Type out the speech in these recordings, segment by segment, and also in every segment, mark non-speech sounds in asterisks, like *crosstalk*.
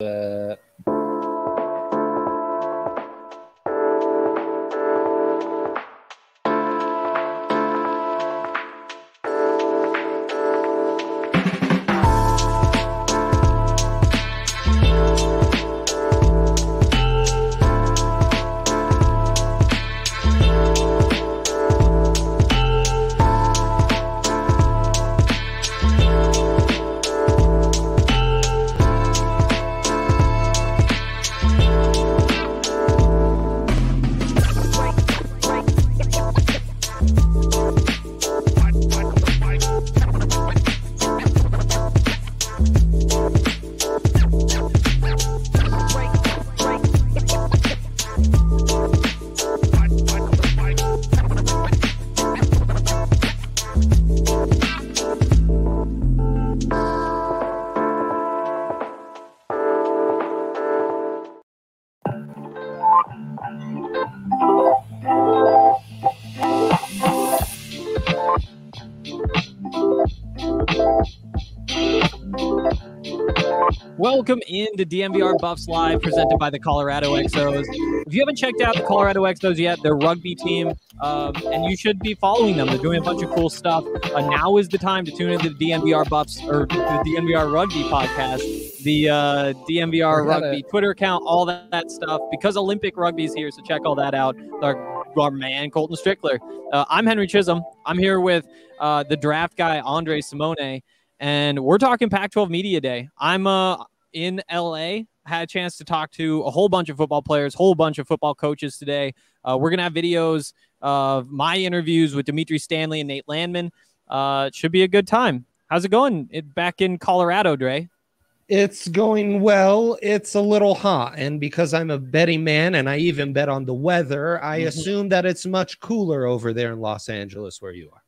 Uh, Welcome into DNVR Buffs Live, presented by the Colorado XOs. If you haven't checked out the Colorado XOs yet, their rugby team, um, and you should be following them. They're doing a bunch of cool stuff. Uh, now is the time to tune into the DNVR Buffs or the DNVR Rugby podcast, the uh, DNVR Rugby Twitter account, all that, that, stuff. Because Olympic Rugby is here, so check all that out. Our, our man Colton Strickler. Uh, I'm Henry Chisholm. I'm here with uh, the draft guy Andre Simone and we're talking Pac 12 Media Day. I'm uh, in LA. Had a chance to talk to a whole bunch of football players, whole bunch of football coaches today. Uh, we're gonna have videos of my interviews with Dimitri Stanley and Nate Landman. Uh, it should be a good time. How's it going? It back in Colorado, Dre? It's going well. It's a little hot, and because I'm a betting man and I even bet on the weather, I mm-hmm. assume that it's much cooler over there in Los Angeles where you are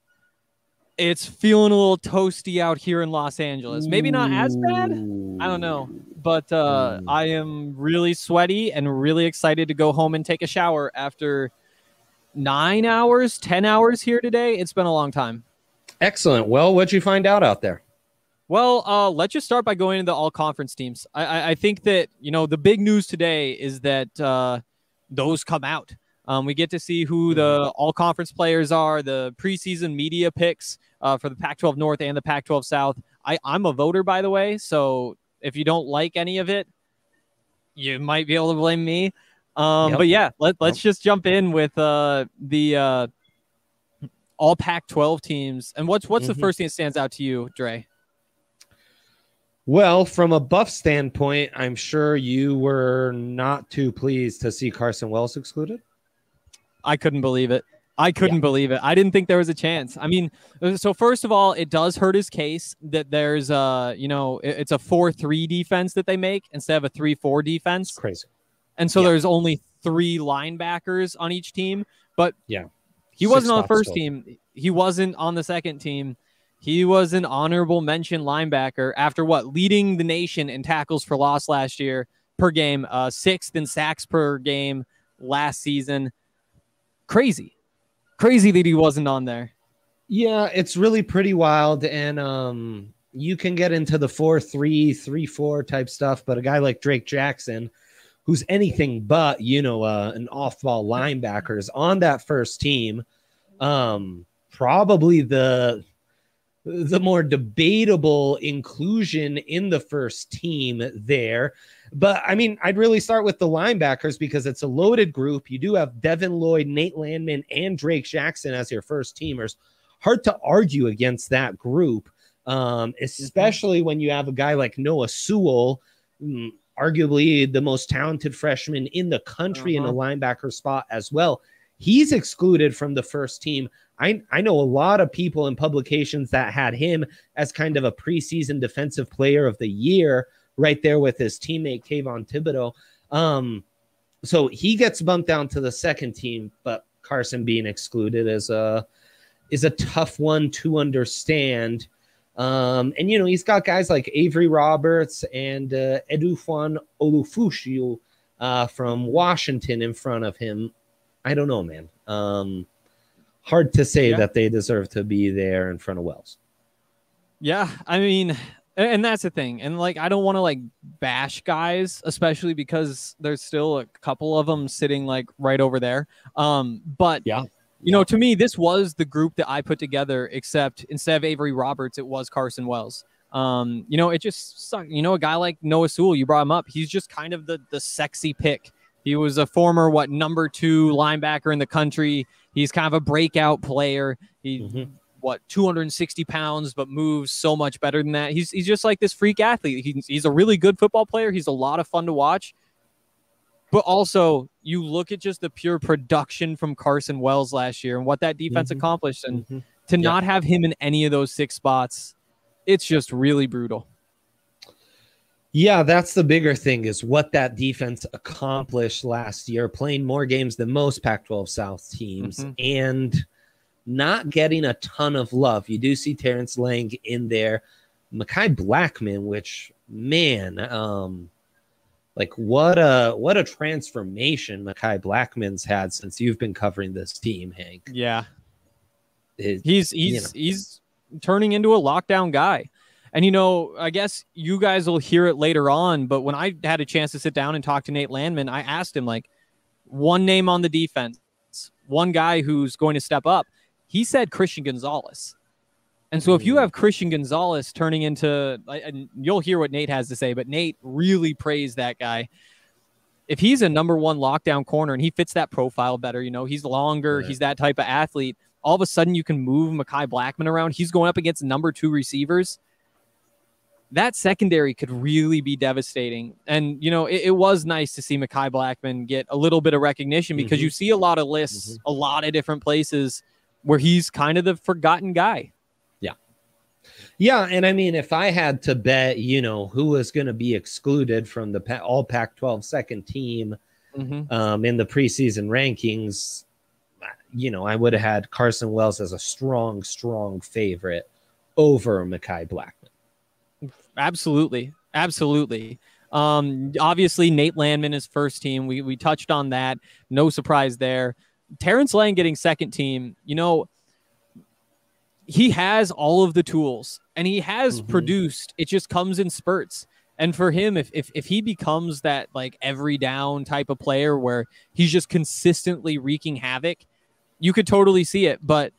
it's feeling a little toasty out here in Los Angeles. Maybe not as bad. I don't know. But uh, I am really sweaty and really excited to go home and take a shower after nine hours, 10 hours here today. It's been a long time. Excellent. Well, what'd you find out out there? Well, uh, let's just start by going into the all conference teams. I, I, I, think that, you know, the big news today is that uh, those come out. Um, we get to see who the mm-hmm. all conference players are, the preseason media picks uh, for the Pac 12 North and the Pac 12 South. I, I'm a voter, by the way. So if you don't like any of it, you might be able to blame me. Um, yep. But yeah, let, let's yep. just jump in with uh, the uh, all Pac 12 teams. And what's what's mm-hmm. the first thing that stands out to you, Dre? Well, from a buff standpoint, I'm sure you were not too pleased to see Carson Wells excluded. I couldn't believe it. I couldn't yeah. believe it. I didn't think there was a chance. I mean, so first of all, it does hurt his case that there's a, you know, it's a 4-3 defense that they make instead of a 3-4 defense. It's crazy. And so yeah. there's only three linebackers on each team, but yeah. He Six wasn't on the first team. He wasn't on the second team. He was an honorable mention linebacker after what leading the nation in tackles for loss last year per game, uh, sixth in sacks per game last season. Crazy crazy that he wasn't on there. Yeah, it's really pretty wild. And um, you can get into the 4 3, 3 4 type stuff, but a guy like Drake Jackson, who's anything but, you know, uh, an off ball linebacker, is on that first team. Um, probably the the more debatable inclusion in the first team there. But I mean, I'd really start with the linebackers because it's a loaded group. You do have Devin Lloyd, Nate Landman, and Drake Jackson as your first teamers. Hard to argue against that group, um, especially when you have a guy like Noah Sewell, mm, arguably the most talented freshman in the country uh-huh. in the linebacker spot as well. He's excluded from the first team. I, I know a lot of people in publications that had him as kind of a preseason defensive player of the year right there with his teammate Kayvon Thibodeaux. Um, so he gets bumped down to the second team, but Carson being excluded is a is a tough one to understand. Um, and you know he's got guys like Avery Roberts and uh, Ulofoshio uh, from Washington in front of him. I don't know, man. Um, hard to say yeah. that they deserve to be there in front of Wells. Yeah, I mean, And, and that's the thing. And like, I don't want to like bash guys, especially because there's still a couple of them sitting like right over there. Um, but Yeah. you know, to me, this was the group that I put together, except instead of Avery Roberts, it was Carson Wells. Um, you know, it just sucked. You know, a guy like Noah Sewell, you brought him up. He's just kind of the the sexy pick. He was a former what number two linebacker in the country. He's kind of a breakout player. He Mhm. What 260 pounds, but moves so much better than that. He's he's just like this freak athlete. He's he's a really good football player. He's a lot of fun to watch. But also, you look at just the pure production from Carson Wells last year and what that defense Mhm. accomplished, and Mhm. to Yeah. not have him in any of those six spots, it's just really brutal. Yeah, that's the bigger thing is what that defense accomplished last year, playing more games than most Pac 12 South teams Mhm. and not getting a ton of love. You do see Terrence Lang in there, Mekhi Blackmon, which man, um, like what a what a transformation Mekhi Blackmon's had since you've been covering this team, Hank. Yeah, It- he's You he's know. he's turning into a lockdown guy. And you know, I guess you guys will hear it later on, but when I had a chance to sit down and talk to Nate Landman, I asked him like one name on the defense, one guy who's going to step up. He said Christian Gonzalez. And so if you Hmm. have Christian Gonzalez turning into and you'll hear what Nate has to say, but Nate really praised that guy. If he's a number one lockdown corner and he fits that profile better, you know, he's longer, Right. he's that type of athlete. All of a sudden, you can move Mekhi Blackmon around. He's going up against number two receivers. That secondary could really be devastating. And, you know, it, it was nice to see Mekhi Blackmon get a little bit of recognition because Mhm. you see a lot of lists, Mm-hmm. a lot of different places where he's kind of the forgotten guy. Yeah, Yeah. and I mean, if I had to bet, you know, who was going to be excluded from the All Pac-12 second team Mm-hmm. um, in the preseason rankings, you know, I would have had Carson Wells as a strong, strong favorite over Mekhi Blackmon. Absolutely. Absolutely. Um, obviously, Nate Landman is first team. We, we touched on that. No surprise there. Terrence Lang getting second team. You know, he has all of the tools and he has Mhm. produced. It just comes in spurts. And for him, if, if if he becomes that like every down type of player where he's just consistently wreaking havoc, you could totally see it. But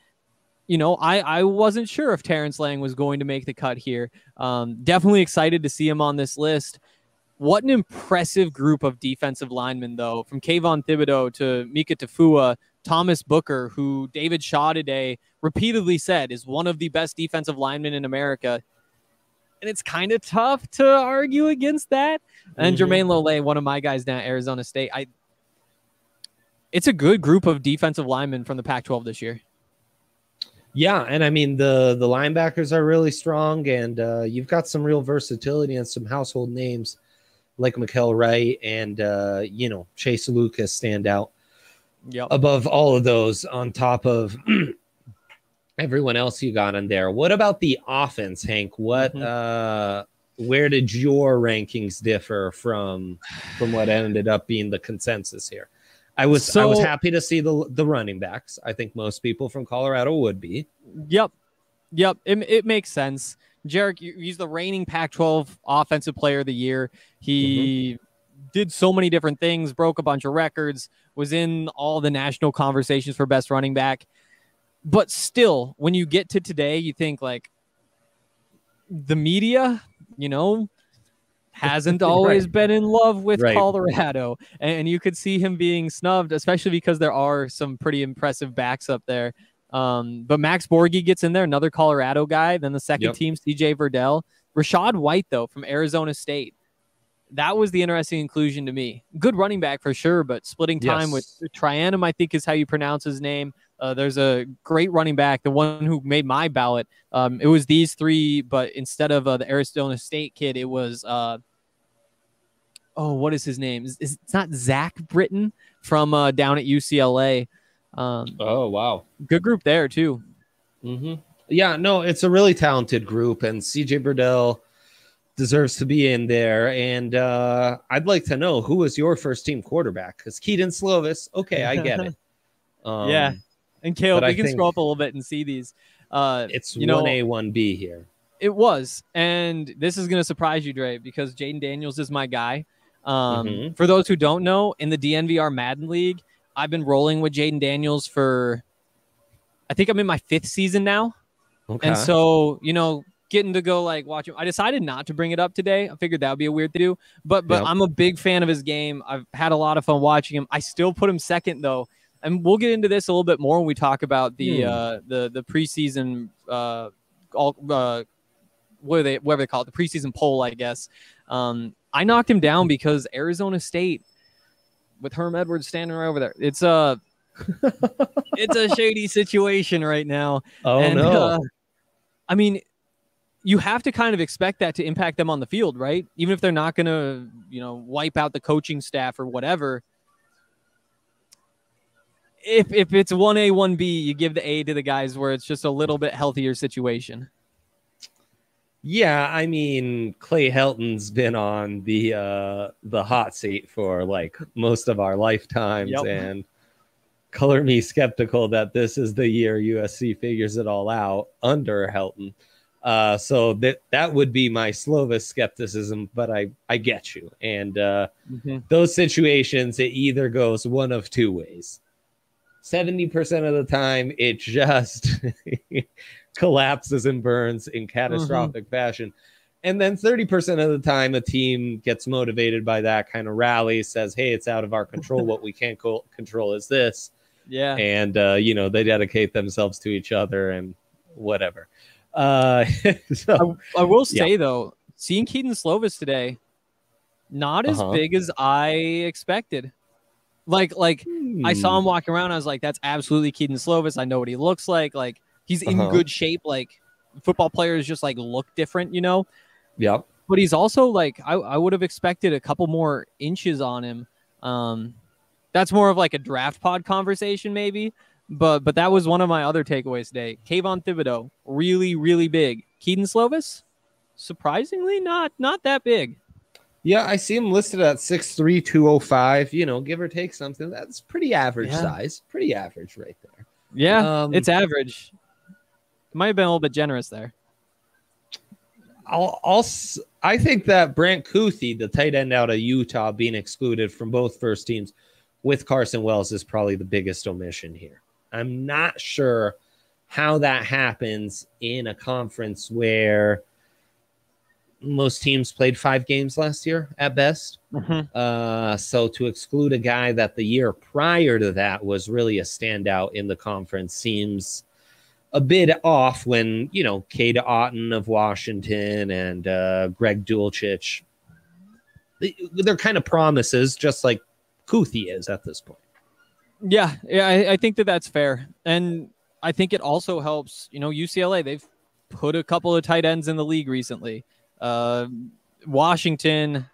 you know, I I wasn't sure if Terrence Lang was going to make the cut here. Um, definitely excited to see him on this list. What an impressive group of defensive linemen, though, from Kayvon Thibodeaux to Mika Tafua, Thomas Booker, who David Shaw today repeatedly said is one of the best defensive linemen in America. And it's kind of tough to argue against that. And Mhm. Jermayne Lole, one of my guys down at Arizona State, I. It's a good group of defensive linemen from the Pac-12 this year. Yeah, and I mean the the linebackers are really strong, and uh, you've got some real versatility and some household names like Mykael Wright and uh, you know Chase Lucas stand out. Yep. above all of those on top of *clears throat* everyone else you got in there. What about the offense, Hank? What Mhm. uh where did your rankings differ from from what ended up being the consensus here? I was I was happy to see the the running backs. I think most people from Colorado would be. Yep. Yep. It, it makes sense. Jarek, he's the reigning Pac 12 offensive player of the year. He mm-hmm. did so many different things, broke a bunch of records, was in all the national conversations for best running back. But still, when you get to today, you think like the media, you know, *laughs* hasn't always Right. been in love with Right. Colorado. And you could see him being snubbed, especially because there are some pretty impressive backs up there. Um, but Max Borghi gets in there, another Colorado guy. Then the second Yep. team, CJ Verdell. Rachaad White, though, from Arizona State. That was the interesting inclusion to me. Good running back for sure, but splitting time Yes. with Trayanum, I think is how you pronounce his name. Uh, there's a great running back, the one who made my ballot. Um, it was these three, but instead of uh, the Arizona State kid, it was uh, oh, what is his name? Is- it's not Zach Britton from uh, down at UCLA. Um, Oh wow. good group there too. hmm Yeah, no, it's a really talented group, and CJ Verdell deserves to be in there. And uh, I'd like to know who was your first team quarterback? Because Kedon Slovis, okay, I get it. *laughs* Um, Yeah. And Caleb, we can scroll up a little bit and see these. Uh, it's You know- A, one B here. It was, and this is gonna surprise you, Dre, because Jayden Daniels is my guy. Um, Mhm. For those who don't know, in the DNVR Madden League, I've been rolling with Jayden Daniels for, I think I'm in my fifth season now. Okay. And so, you know, getting to go like watch him. I decided not to bring it up today. I figured that would be a weird to do. But but Yep. I'm a big fan of his game. I've had a lot of fun watching him. I still put him second though. And we'll get into this a little bit more when we talk about the Hmm. uh the the preseason uh all uh what are they whatever they call it, the preseason poll, I guess. Um I knocked him down because Arizona State with Herm Edwards standing right over there. It's a *laughs* it's a shady situation right now. oh And, no. uh, I mean, you have to kind of expect that to impact them on the field, right? Even if they're not going to, you know, wipe out the coaching staff or whatever. If if it's one A one B, you give the A to the guys where it's just a little bit healthier situation. Yeah, I mean Clay Helton's been on the uh the hot seat for like most of our lifetimes Yep. and color me skeptical that this is the year USC figures it all out under Helton. Uh so that that would be my slowest skepticism, but I I get you. And uh those situations it either goes one of two ways. 70% of the time it just *laughs* collapses and burns in catastrophic fashion. And then 30% of the time, a team gets motivated by that kind of rally, says, Hey, it's out of our control. what we can't co- control is this. Yeah. And, uh, you know, they dedicate themselves to each other and whatever. Uh, *laughs* so, I will say though, seeing Kedon Slovis today, not as Uh-huh. big as I expected. Like like I saw hmm, him walking around. I was like, that's absolutely Kedon Slovis. I know what he looks like. Like he's in Uh-huh. good shape. Like football players just like look different, you know. Yep. But he's also like I, I would have expected a couple more inches on him. Um, that's more of like a draft pod conversation, maybe. But but that was one of my other takeaways today. Kayvon Thibodeaux, really really big. Kedon Slovis, surprisingly not not that big. Yeah, I see him listed at 6'3, 205, you know, give or take something. That's pretty average Yeah. size. Pretty average right there. Yeah, Um, it's average. Might have been a little bit generous there. I'll, I'll I think that Brant Kuithe, the tight end out of Utah, being excluded from both first teams with Carson Wells is probably the biggest omission here. I'm not sure how that happens in a conference where most teams played five games last year at best. Uh, so to exclude a guy that the year prior to that was really a standout in the conference seems a bit off when, you know, Cade Otten of Washington and uh, Greg Dulcich, they- they're kind of promises, just like Kuithe is at this point. Yeah, yeah, I, I think that that's fair, and I think it also helps. You know, UCLA they've put a couple of tight ends in the league recently. Uh, Washington,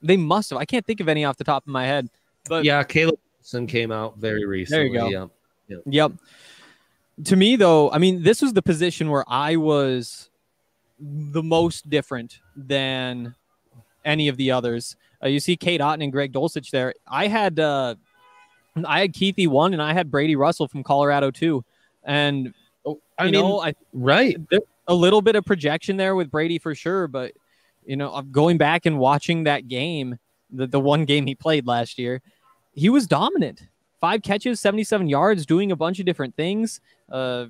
they must have. I can't think of any off the top of my head, but yeah, Caleb Wilson came out very recently. There you go. Yeah. Yep. To me, though, I mean, this was the position where I was the most different than any of the others. Uh, you see Cade Otten and Greg Dulcich there. I had uh, I had Kuithe one, and I had Brady Russell from Colorado two, and Oh, I mean, know, I right. a little bit of projection there with Brady for sure, but you know, going back and watching that game, the the one game he played last year, he was dominant. Five catches, 77 yards, doing a bunch of different things. Uh,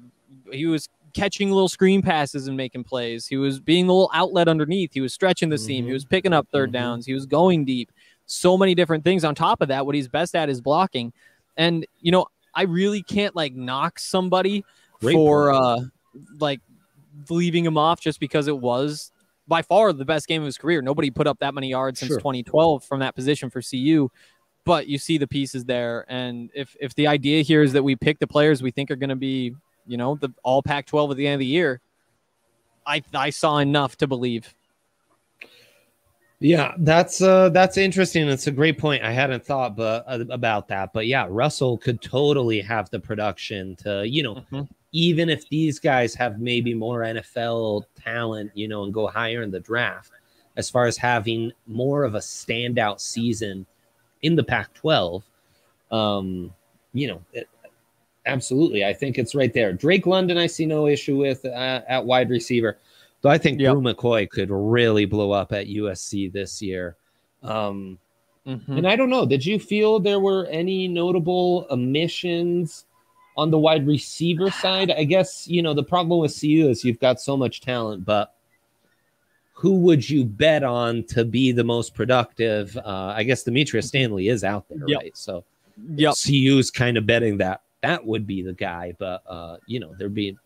he was catching little screen passes and making plays. He was being the little outlet underneath. He was stretching the seam. He Mhm. was picking up 3rd Mhm. downs. He was going deep. So many different things. On top of that, what he's best at is blocking. And you know, I really can't like knock somebody Great for uh like leaving him off just because it was by far the best game of his career. Nobody put up that many yards since Sure. 2012 from that position for CU. But you see the pieces there, and if if the idea here is that we pick the players we think are going to be, you know, the all Pac-12 at the end of the year, I I saw enough to believe. Yeah, that's uh that's interesting. It's a great point. I hadn't thought but uh, about that. But yeah, Russell could totally have the production to, you know, Mhm. even if these guys have maybe more NFL talent, you know, and go higher in the draft, as far as having more of a standout season in the Pac-12, um, you know, it, absolutely. I think it's right there. Drake London, I see no issue with uh, at wide receiver. Though I think Yep. McCoy could really blow up at USC this year. Um, Mhm. And I don't know, did you feel there were any notable omissions on the wide receiver side? I guess, you know, the problem with CU is you've got so much talent, but who would you bet on to be the most productive? Uh, I guess Dimitri Stanley is out there, Yep. right? So Yep. CU's kind of betting that that would be the guy, but uh, you know, there'd be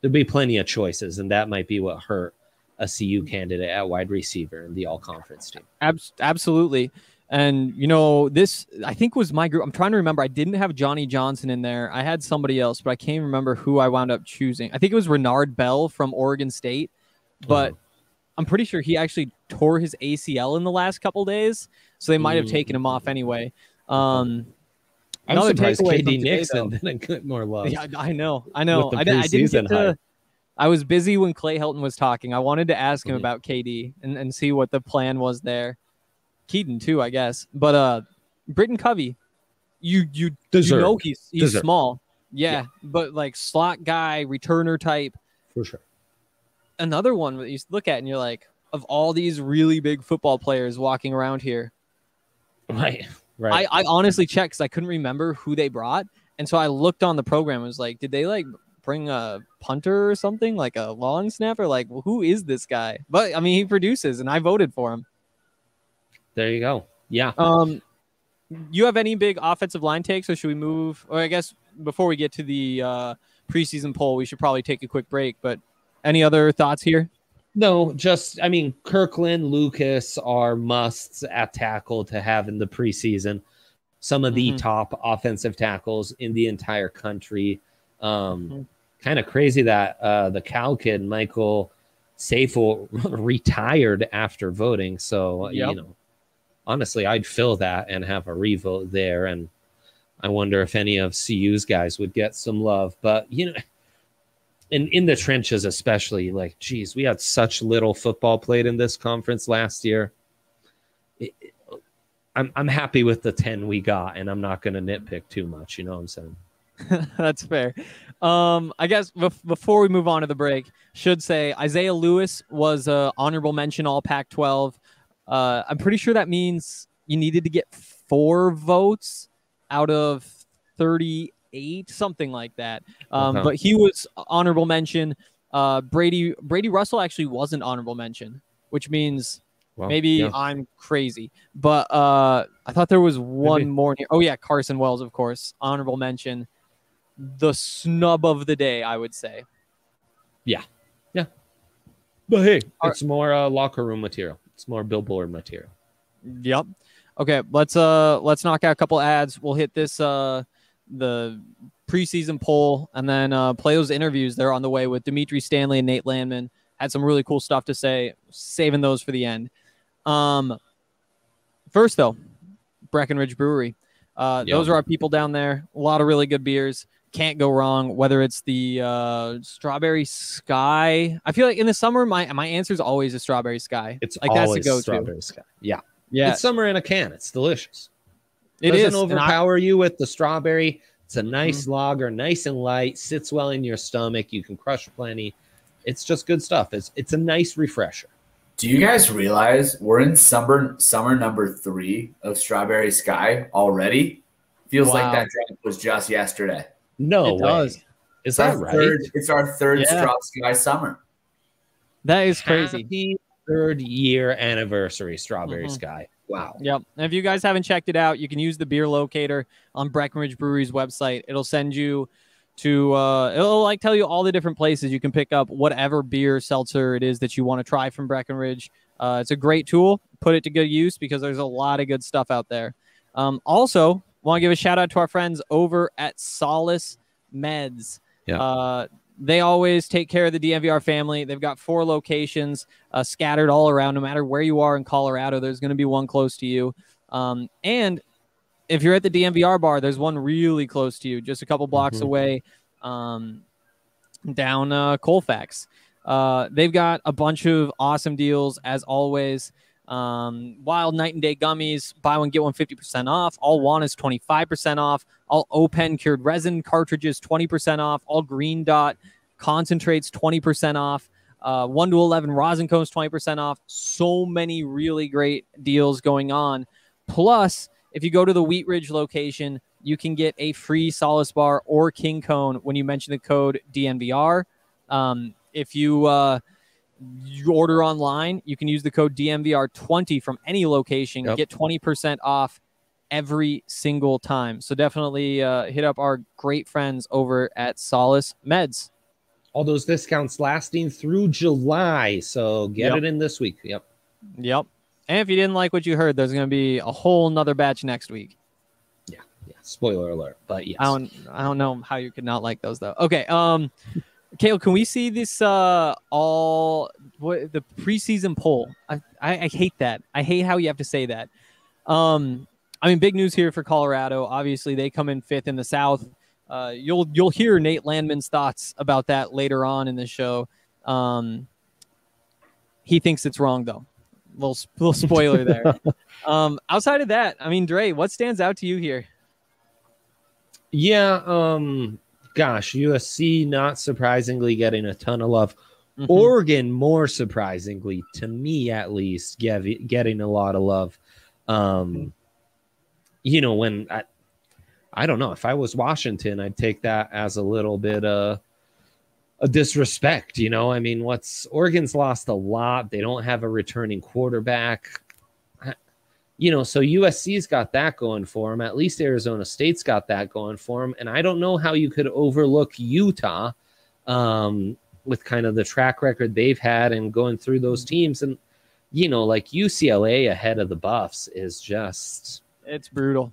there'd be plenty of choices, and that might be what hurt a CU candidate at wide receiver in the all conference team. Abs- absolutely. And you know, this I think was my group. I'm trying to remember. I didn't have Johnny Johnson in there. I had somebody else, but I can't remember who I wound up choosing. I think it was Renard Bell from Oregon State, but Mhm. I'm pretty sure he actually tore his ACL in the last couple days, so they might have taken him off anyway. Um, I'm Another surprised KD today, Nixon though. didn't get more love. yeah, I know, I know. I, I didn't get to. hype. I was busy when Clay Helton was talking. I wanted to ask him Mhm. about KD and, and see what the plan was there. Keaton too, I guess. But uh Britain Covey, you you you know he's he's Deserved. small. Yeah, but like slot guy, returner type. for sure. Another one that you look at and you're like, of all these really big football players walking around here, Right, right. I, I honestly checked because I couldn't remember who they brought. And so I looked on the program and was like, did they like bring a punter or something? Like a long snapper? Like, well, who is this guy? But I mean, he produces and I voted for him. there you go. Yeah. Um, you have any big offensive line takes, or should we move? Or I guess before we get to the uh, preseason poll, we should probably take a quick break. But any other thoughts here? No, just I mean, Kirkland, Lucas are musts at tackle to have in the preseason. Some of the Mhm. top offensive tackles in the entire country. Um, Mhm. Kind of crazy that uh, the Cal kid Michael Saffell *laughs* retired after voting. So Yep. you know, honestly, I'd fill that and have a revote there. And I wonder if any of CU's guys would get some love. But you know, in in the trenches especially like geez we had such little football played in this conference last year It- it- i'm i'm happy with the 10 we got and i'm not going to nitpick too much you know what i'm saying *laughs* That's fair. Um, I guess bef- before we move on to the break, should say Isaiah Lewis was a honorable mention All Pac-12. Uh, I'm pretty sure that means you needed to get four votes out of 38, something like that. Um, Okay. But he was honorable mention. Uh, Brady Brady Russell actually wasn't honorable mention, which means well, Maybe yeah. I'm crazy, but uh, I thought there was one Maybe. more. Near. Oh yeah, Carson Wells, of course, honorable mention. The snub of the day, I would say. Yeah, yeah. But hey Are- it's more uh, locker room material it's more billboard material Yep. Okay, let's uh let's knock out a couple ads. We'll hit this uh the preseason poll and then uh play those interviews. They're on the way with Dimitri Stanley and Nate Landman. Had some really cool stuff to say. Saving those for the end. Um, first though, Breckenridge Brewery. Uh, those are our people down there. A lot of really good beers. Can't go wrong. Whether it's the uh, strawberry sky, I feel like in the summer my my answer is always a strawberry sky. it's like that's a go-to. strawberry sky yeah Yeah, it's summer in a can it's delicious it doesn't is. and I- overpower you with the strawberry it's a nice Mm-hmm. lager nice and light sits well in your stomach you can crush plenty it's just good stuff it's it's a nice refresher Do you guys realize we're in summer summer number three of Strawberry Sky already? Feels Wow. like that drink was just yesterday. no It way does. is It's that our right third. It's our third Yeah. Straw Sky summer. That is crazy. Happy third year anniversary strawberry Mhm. sky wow Yep. And if you guys haven't checked it out, you can use the beer locator on Breckenridge Brewery's website. It'll send you to uh it'll like tell you all the different places you can pick up whatever beer seltzer it is that you want to try from Breckenridge. Uh, it's a great tool. Put it to good use because there's a lot of good stuff out there. Um, also, want to give a shout out to our friends over at Solace Meds. Yeah. Uh, they always take care of the DNVR family. They've got four locations uh, scattered all around. No matter where you are in Colorado, there's going to be one close to you. Um, and if you're at the DNVR bar, there's one really close to you, just a couple blocks Mhm. away, um, down uh, Colfax. Uh, they've got a bunch of awesome deals as always. Um, Wild Night and Day gummies, buy one get one 50% off. All one is 25% off. All Open cured resin cartridges 20% off. All Green Dot concentrates 20% off. Uh, 1 to 11 rosin cones 20% off. So many really great deals going on. Plus, if you go to the Wheat Ridge location, you can get a free Solace bar or King Cone when you mention the code DNVR. Um, if you uh, you order online, you can use the code DNVR20 from any location, Yep. get 20% off every single time. So definitely uh, hit up our great friends over at Solace Meds. All those discounts lasting through July. So get Yep. it in this week. Yep. Yep. And if you didn't like what you heard, there's going to be a whole nother batch next week. Yeah. Yeah. Spoiler alert. But yes. I don't I don't know how you could not like those though. Okay, um Kale, can we see this uh all what the preseason poll? I, I I hate that. I hate how you have to say that. Um I mean big news here for Colorado. Obviously they come in fifth in the South. Uh you'll you'll hear Nate Landman's thoughts about that later on in the show. Um he thinks it's wrong though. Little little spoiler *laughs* there. um outside of that, I mean Dre, what stands out to you here? Yeah, um, gosh, USC not surprisingly getting a ton of love. Mhm. Oregon, more surprisingly, to me at least, get, getting a lot of love. Um, you know, when I, I don't know if I was Washington, I'd take that as a little bit uh, a disrespect. You know, I mean, what's Oregon's lost a lot. They don't have a returning quarterback. You know, so USC's got that going for them. At least Arizona State's got that going for them. And I don't know how you could overlook Utah um, with kind of the track record they've had and going through those teams. And, you know, like UCLA ahead of the Buffs is just It's brutal.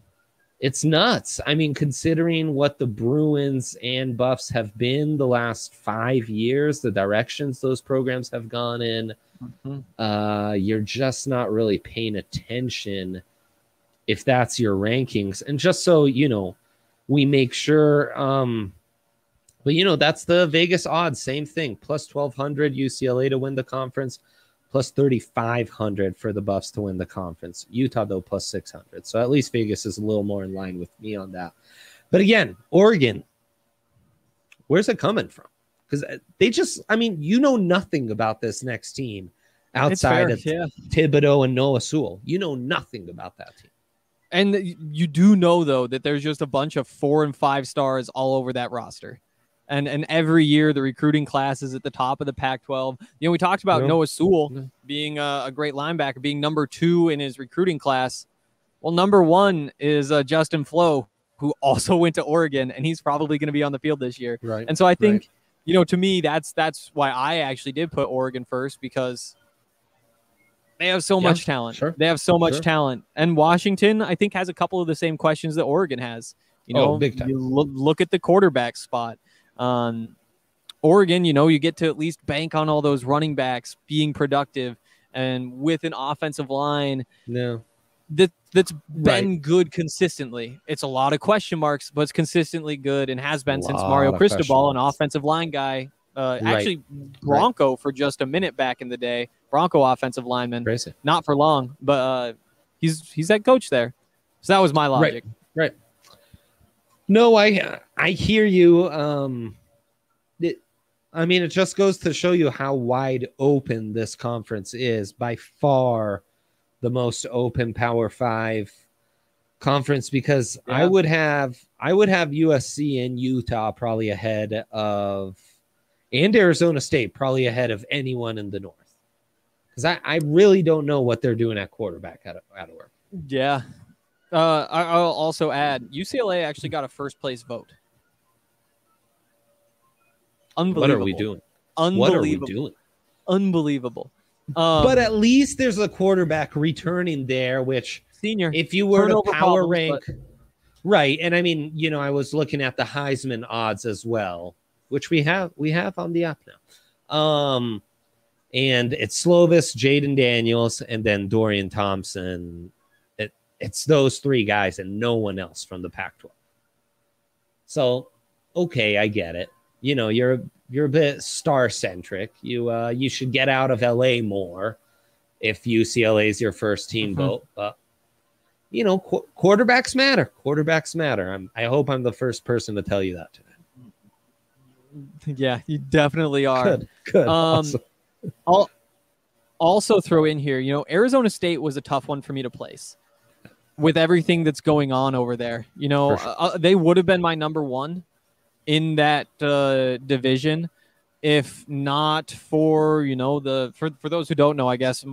It's nuts. I mean, considering what the Bruins and Buffs have been the last five years, the directions those programs have gone in, Mhm. uh, you're just not really paying attention if that's your rankings. And just so you know, we make sure. Um, but you know, that's the Vegas odds. Same thing. Plus twelve hundred UCLA to win the conference. Plus thirty five hundred for the Buffs to win the conference. Utah though plus six hundred. So at least Vegas is a little more in line with me on that. But again, Oregon. Where's it coming from? Because uh, they just, I mean, you know nothing about this next team outside fair, of yeah. Thibodeaux and Noah Sewell. You know nothing about that team. And uh, you do know though that there's just a bunch of four and five stars all over that roster. And and every year the recruiting class is at the top of the Pac-12. You know, we talked about Yeah. Noah Sewell Yeah. being a, a great linebacker, being number two in his recruiting class. Well, number one is uh, Justin Flowe, who *laughs* also went to Oregon, and he's probably going to be on the field this year. Right. And so I think, you know, to me, that's that's why I actually did put Oregon first because they have so Yeah, much talent. sure, They have so much sure. talent. And Washington, I think, has a couple of the same questions that Oregon has. You Oh, know, big time. you look, look at the quarterback spot. Um, Oregon, you know, you get to at least bank on all those running backs being productive and with an offensive line no. that that's been Right. good consistently. It's a lot of question marks, but it's consistently good and has been since Mario Cristobal, an offensive line guy. Uh, Right. Actually, Bronco for just a minute back in the day. Bronco offensive lineman, Crazy. not for long, but uh, he's he's that coach there. So that was my logic. Right. No, I I hear you. Um, it, I mean, it just goes to show you how wide open this conference is. By far, the most open Power Five conference because I would have I would have USC and Utah probably ahead of, and Arizona State probably ahead of anyone in the North. Because I, I really don't know what they're doing at quarterback out of, out of work. Yeah. Uh, I, I'll also add UCLA actually got a first place vote. Unbelievable. What are we doing? Unbelievable. What are we doing? Unbelievable. Um, but at least there's a quarterback returning there, which senior. if you were to power problems, rank, right? And I mean, you know, I was looking at the Heisman odds as well, which we have we have on the app now. Um, and it's Slovis, Jayden Daniels, and then Dorian Thompson. It, it's those three guys and no one else from the Pac-12. So, okay, I get it. You know, you're you're a bit star centric. You uh you should get out of LA more if UCLA is your first team Mhm. vote. But you know, qu- quarterbacks matter. Quarterbacks matter. I'm I hope I'm the first person to tell you that today. *laughs* yeah, you definitely are. Good, good. Um, awesome. I'll also throw in here, you know, Arizona State was a tough one for me to place with everything that's going on over there. You know, sure. uh, they would have been my number one in that uh, division if not for you know the for, for those who don't know i guess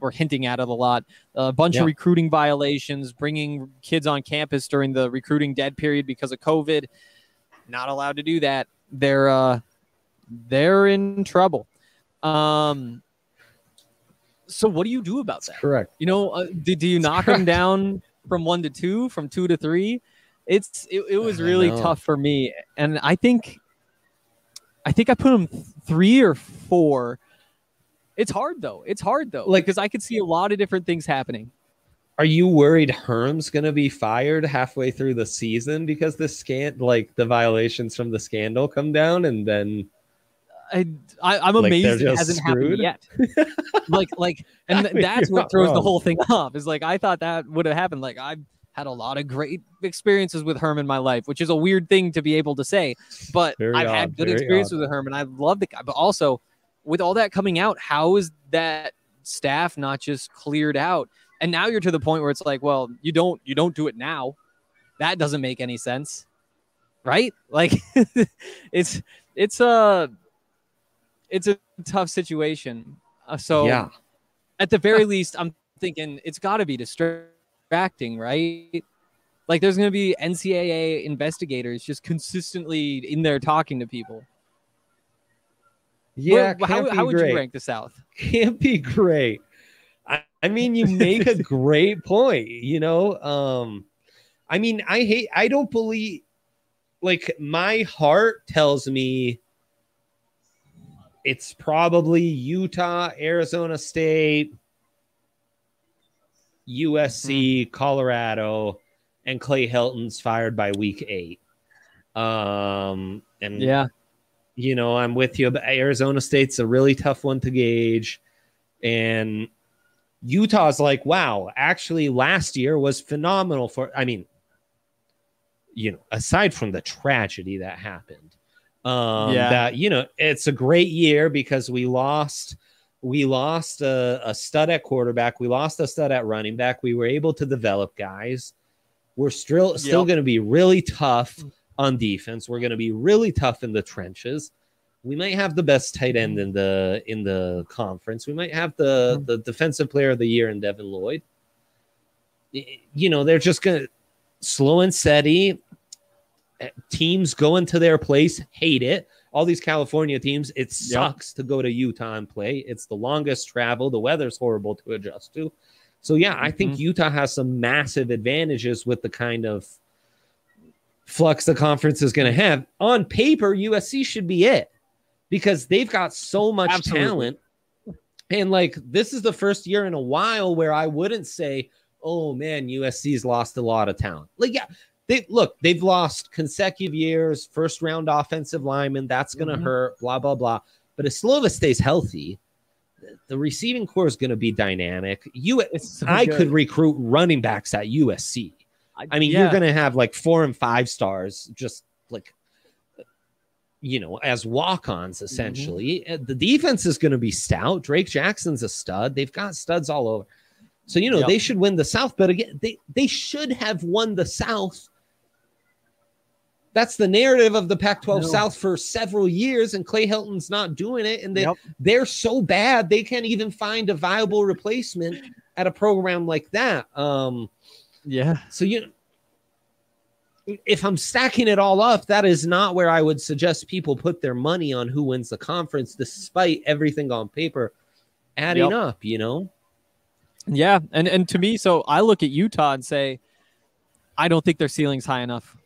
we're hinting at it a lot a bunch Yeah. of recruiting violations bringing kids on campus during the recruiting dead period because of covid not allowed to do that they're uh they're in trouble um so what do you do about that Correct. you know, uh, do, do you knock them down from one to two, from two to three? It's it, it was really tough for me, and I think, I think I put them three or four. It's hard though. It's hard though, Like- because I could see a lot of different things happening. Are you worried Herm's gonna be fired halfway through the season because the scan like the violations from the scandal come down and then I, I I'm Like, amazed it hasn't screwed? happened yet. like like, and *laughs* I mean, that's what throws the whole thing off. Is like I thought that would have happened. Like I've had a lot of great experiences with Herm in my life, which is a weird thing to be able to say. But Very I've odd, had good experiences with Herm, and I love the guy. But also, with all that coming out, how is that staff not just cleared out? And now you're to the point where it's like, well, you don't you don't do it now. That doesn't make any sense, right? Like, *laughs* it's it's a it's a tough situation. Uh, so yeah. at the very least, I'm thinking it's got to be distracting, right? Like there's going to be NCAA investigators just consistently in there talking to people. Yeah, Where- how, how would you rank the South? can't be great. I, I mean, you make a *laughs* great point, you know. Um, I mean, I hate I don't believe like my heart tells me it's probably Utah, Arizona State, USC, Colorado, and Clay Helton's fired by week eight. Um, and Yeah, you know, I'm with you. But Arizona State's a really tough one to gauge. And Utah's like, wow, actually, last year was phenomenal for, I mean, you know, aside from the tragedy that happened, um, Yeah. that, you know, it's a great year because we lost. We lost a, a stud at quarterback. We lost a stud at running back. We were able to develop guys. We're still still Yep. going to be really tough on defense. We're going to be really tough in the trenches. We might have the best tight end in the in the conference. We might have the the defensive player of the year in Devin Lloyd. You know, they're just going to slow and steady. Teams go into their place, hate it. All these California teams, it sucks to go to Utah and play. It's the longest travel. The weather's horrible to adjust to. So yeah, I think Mhm. Utah has some massive advantages with the kind of flux the conference is going to have. On paper, USC should be it because they've got so much Absolutely. talent. And like this is the first year in a while where I wouldn't say, "Oh man, USC's lost a lot of talent." Like yeah, they look, they've lost consecutive years, first round offensive lineman, that's going to Mhm. hurt, blah blah blah. But if Slova stays healthy, the receiving core is going to be dynamic. You so I good. could recruit running backs at USC. I mean, yeah. you're going to have like four and five stars, just like, you know, as walk ons, Mm-hmm. essentially. Uh, The defense is going to be stout. Drake Jackson's a stud. They've got studs all over. So, you know, Yep. they should win the South. But again, they, they should have won the South. That's the narrative of the Pac 12 South for several years, and Clay Helton's not doing it. And they, Yep. they're so bad, they can't even find a viable replacement at a program like that. Um, yeah. so you if I'm stacking it all up, that is not where I would suggest people put their money on who wins the conference, despite everything on paper adding Yep. up, you know? Yeah, and and to me, so I look at Utah and say, I don't think their ceiling's high enough.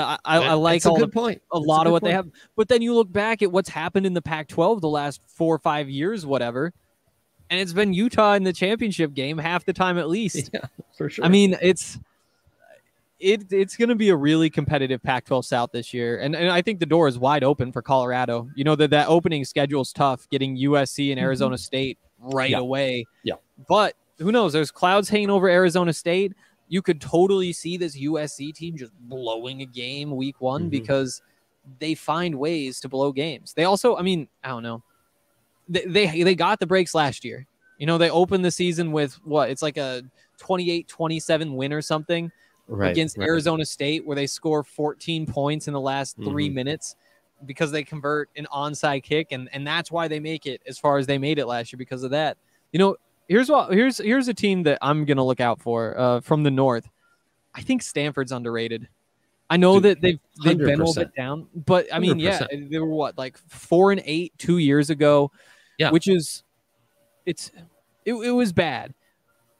I I, I, like That's a all good the, point. a That's lot good of what they have, but then you look back at what's happened in the Pac-12 the last four or five years, whatever, and it's been Utah in the championship game half the time at least. *laughs* Yeah, for sure. I mean, it's it it's going to be a really competitive Pac-12 South this year, and and I think the door is wide open for Colorado. You know that that opening schedule is tough, getting USC and Arizona State right Mm-hmm. Yeah. away. Yeah. but who knows? There's clouds hanging over Arizona State. You could totally see this USC team just blowing a game week one Mhm. because they find ways to blow games. They also, I mean, I don't know. they, they they got the breaks last year. You know, they opened the season with what? It's like a 28-27 win or something Right. against right. Arizona State where they score 14 points in the last 3 Mhm. minutes because they convert an onside kick and and that's why they make it as far as they made it last year because of that. You know, here's what here's here's a team that I'm going to look out for uh, from the north. I think Stanford's underrated. I know Dude, that they've they've been a little bit down, but I mean, yeah, 100%. they were what like four and eight two years ago, Yeah. which is it's it, it was bad.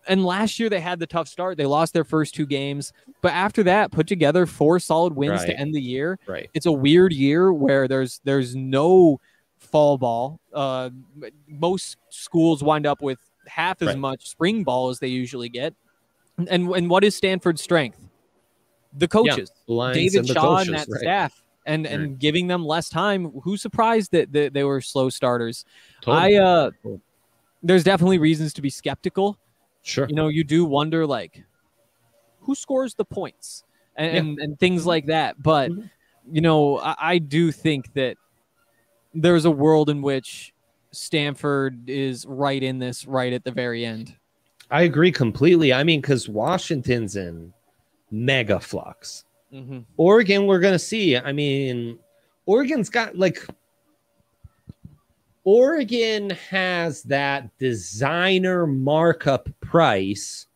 And last year they had the tough start. They lost their first two games, but after that, put together four solid wins to end the year. Right. It's a weird year where there's there's no fall ball. Uh, most schools wind up with half as Right. much spring ball as they usually get. And and what is Stanford's strength? The coaches. Lines David the Shaw coaches, and that right. staff, and and giving them less time. Who surprised that, that they were slow starters? Totally. I uh, there's definitely reasons to be skeptical. sure. You know, you do wonder like, who scores the points and Yeah. and, and things like that. But Mhm. you know, I, I do think that there's a world in which Stanford is right in this, right at the very end. I agree completely. I mean, because Washington's in mega flux. Mm-hmm. Oregon, we're gonna see. I mean, Oregon's got like Oregon has that designer markup price,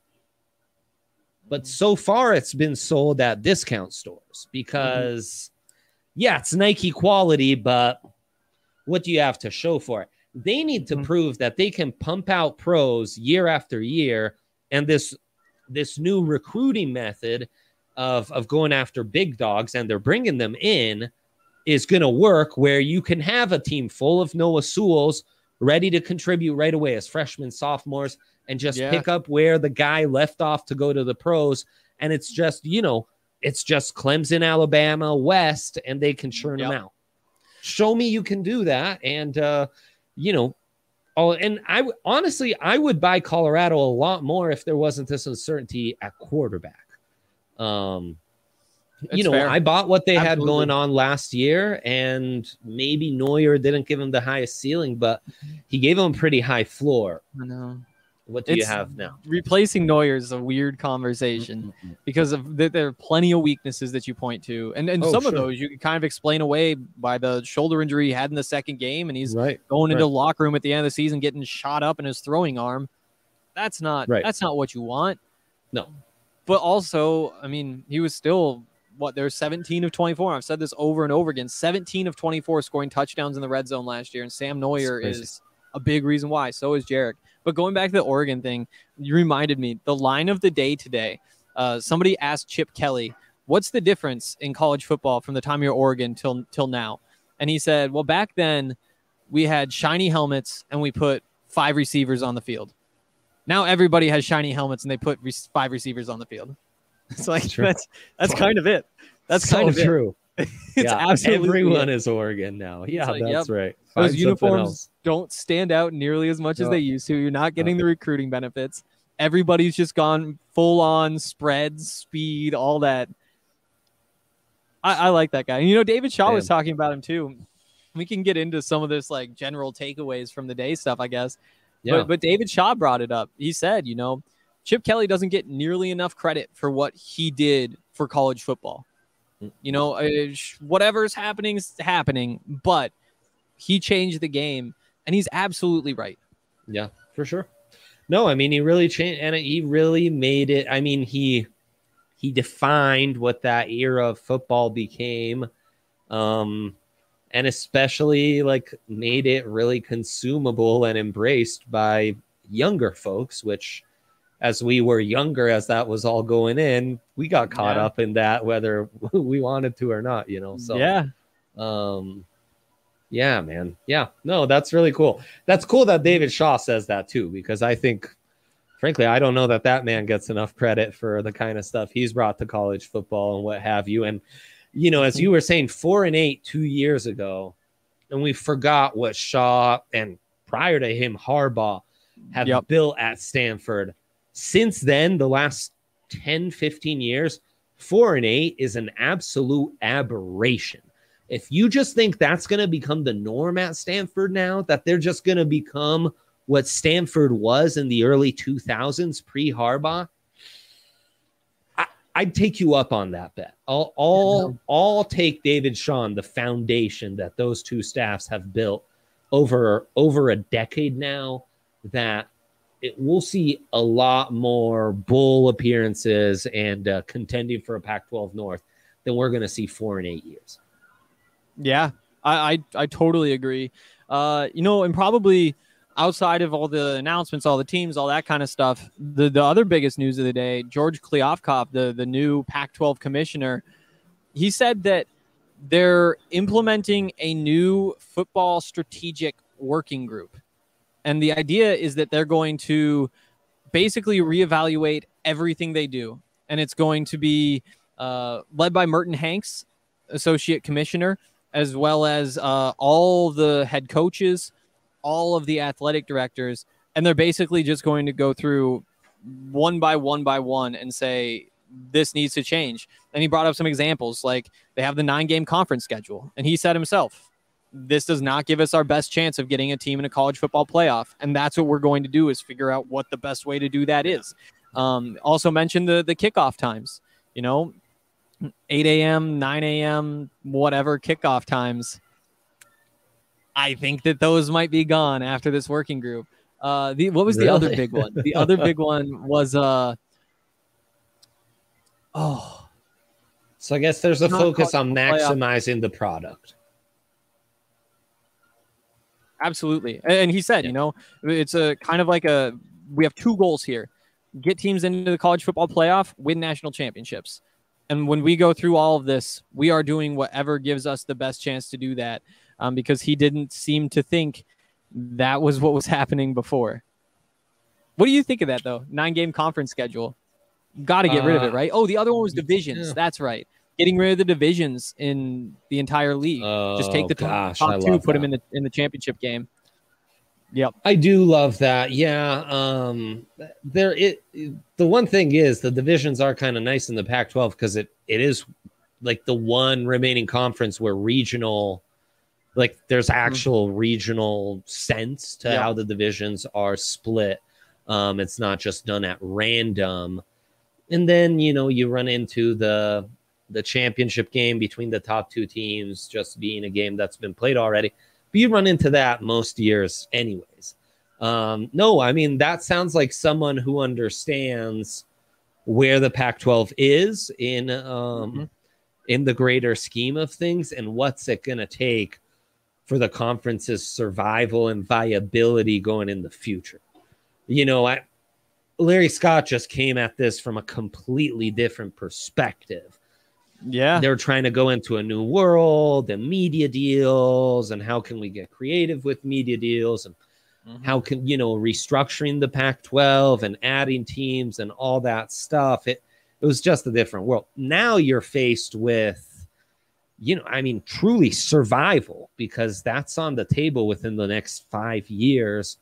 but so far it's been sold at discount stores because, yeah, it's Nike quality, but what do you have to show for it? They need to Mhm. prove that they can pump out pros year after year, and this this new recruiting method of of going after big dogs and they're bringing them in is going to work where you can have a team full of Noah Sewells ready to contribute right away as freshmen, sophomores, and just Yeah. pick up where the guy left off to go to the pros. And it's just, you know, it's just Clemson, Alabama, West, and they can churn them out. Show me you can do that. And, uh, you know, Oh, and I honestly, I would buy Colorado a lot more if there wasn't this uncertainty at quarterback. Um, you know, fair. I bought what they had going on last year, and maybe Noyer didn't give him the highest ceiling, but he gave him a pretty high floor. I know. What do you have now? Replacing Noyer is a weird conversation. Mm, mm, mm, because of th- there are plenty of weaknesses that you point to, and and Oh, some of those you can kind of explain away by the shoulder injury he had in the second game, and he's Right. going into right. the locker room at the end of the season getting shot up in his throwing arm. That's not Right. that's not what you want. No. But also, I mean, he was still what there's 17 of 24. I've said this over and over again. 17 of 24 scoring touchdowns in the red zone last year, and Sam Noyer is a big reason why. So is Jarek. But going back to the Oregon thing, you reminded me the line of the day today. Uh, somebody asked Chip Kelly, "What's the difference in college football from the time you're Oregon till till now?" And he said, "Well, back then we had shiny helmets and we put five receivers on the field. Now everybody has shiny helmets and they put re- five receivers on the field. *laughs* It's like True. that's that's kind of it. That's so kind of it. *laughs* It's yeah, absolutely everyone is Oregon now. Yeah, like, that's right. Those Find something uniforms don't stand out nearly as much as they used to. You're not getting the recruiting benefits. Everybody's just gone full on spreads, speed, all that. I, I like that guy. And you know, David Shaw was talking about him too. We can get into some of this like general takeaways from the day stuff, I guess. Yeah. But, but David Shaw brought it up. He said, you know, Chip Kelly doesn't get nearly enough credit for what he did for college football. You know, uh, whatever's happening is happening, but he changed the game, and he's absolutely right. Yeah, for sure. No, I mean he really changed, and he really made it. I mean he he defined what that era of football became, um, and especially like made it really consumable and embraced by younger folks. Which, as we were younger, as that was all going in, we got caught Yeah. up in that whether *laughs* we wanted to or not. You know, so yeah, um, yeah, man. Yeah, no, that's really cool. That's cool that David Shaw says that too, because I think, frankly, I don't know that that man gets enough credit for the kind of stuff he's brought to college football and what have you. And, you know, as you were saying, four and eight two years ago, and we forgot what Shaw and prior to him, Harbaugh have Yep. built at Stanford. Since then, the last 10, 15 years, four and eight is an absolute aberration If you just think that's going to become the norm at Stanford now, that they're just going to become what Stanford was in the early 2000s pre Harbaugh, I'd take you up on that bet. I'll, I'll, I'll take David Sean, the foundation that those two staffs have built over over a decade now. That it, we'll see a lot more bowl appearances and uh, contending for a Pac-12 North than we're going to see four and eight years. Yeah, I I, I totally agree. Uh, you know, and probably outside of all the announcements, all the teams, all that kind of stuff, the the other biggest news of the day, George Kliavkoff, the the new Pac-12 commissioner, he said that they're implementing a new football strategic working group. And the idea is that they're going to basically reevaluate everything they do. And it's going to be uh, led by Merton Hanks, associate commissioner, as well as uh, all the head coaches, all of the athletic directors. And they're basically just going to go through one by one by one and say, this needs to change. And he brought up some examples like they have the nine game conference schedule. And he said himself, this does not give us our best chance of getting a team in a college football playoff. And that's what we're going to do is figure out what the best way to do that is. Um, also mentioned the, the kickoff times, you know, 8 a.m., 9 a.m., whatever kickoff times. I think that those might be gone after this working group. Uh, the what was the other big one? The *laughs* other big one was uh, oh, so I guess there's a focus on maximizing the product. Absolutely. And he said, yeah. you know, it's a kind of like a we have two goals here. Get teams into the college football playoff, win national championships. And when we go through all of this, we are doing whatever gives us the best chance to do that um, because he didn't seem to think that was what was *laughs* happening before. What do you think of that, though? Nine game conference schedule. Got to get uh, rid of it, uh, right? Oh, the other one was divisions. Yeah. That's right getting rid of the divisions in the entire league. Oh, Just take the gosh, top, two, put that. them in the in the championship game. Yep. I do love that. Yeah. Um there it the one thing is the divisions are kind of nice in the Pac-12 because it it is like the one remaining conference where regional like there's mm-hmm. actual mm-hmm. regional sense to yep. how the divisions are split. Um it's not just done at random. And then, you know, you run into the the championship game between the top two teams just being a game that's been played already. But you run into that most years, anyways. Um, no, I mean, that sounds like someone who understands where the Pac 12 is in, um, mm-hmm. in the greater scheme of things and what's it going to take for the conference's survival and viability going in the future. You know, I, Larry Scott just came at this from a completely different perspective yeah. They're trying to go into a new world and media deals and how can we get creative with media deals and mm-hmm. how can, you know, restructuring the Pac 12 and adding teams and all that stuff. It, it was just a different world. Now you're faced with, you know, I mean, truly survival because that's on the table within the next five years.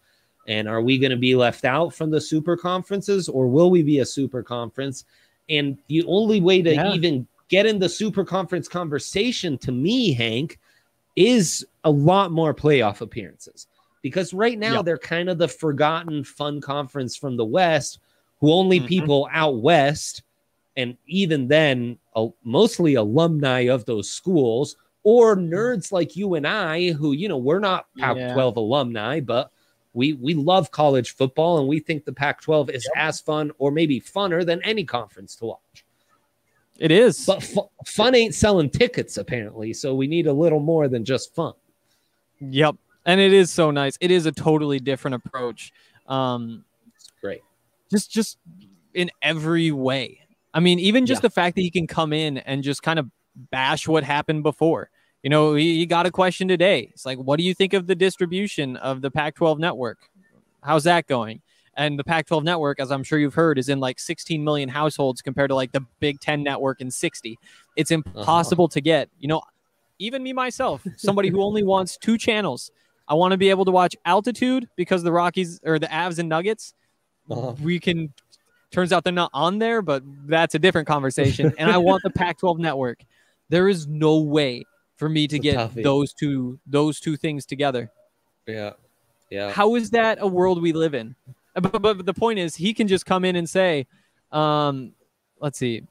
And are we going to be left out from the super conferences or will we be a super conference? And the only way to yeah. even get in the super conference conversation to me, Hank, is a lot more playoff appearances because right now they're kind of the forgotten fun conference from the West who only mm-hmm. people out West and even then uh, mostly alumni of those schools or nerds like you and I who, you know, we're not Pac 12 yeah. alumni, but we we love college football and we think the Pac 12 is yep. as fun or maybe funner than any conference to watch. It is. But f- fun ain't selling tickets, apparently. So we need a little more than just fun. Yep. And it is so nice. It is a totally different approach. Um, it's great. Just, just in every way. I mean, even just yeah. the fact that he can come in and just kind of bash what happened before. You know, he, he got a question today. It's like, what do you think of the distribution of the Pac 12 network? How's that going? And the Pac 12 network, as I'm sure you've heard, is in like 16 million households compared to like the Big Ten network in 60. It's uh-huh. impossible uh-huh. to get. You know, even me myself, somebody who only wants two channels, I want to be able to watch altitude because the Rockies or the Avs and Nuggets, uh-huh. we can. Turns out they're not on there, but that's a different conversation. and I want the *laughs* Pac 12 network. There is no way for me to It's get those two those two things together. Yeah. Yeah. How is that a world we live in? Uh, But, but, the point is, he can just come in and say, um, let's see.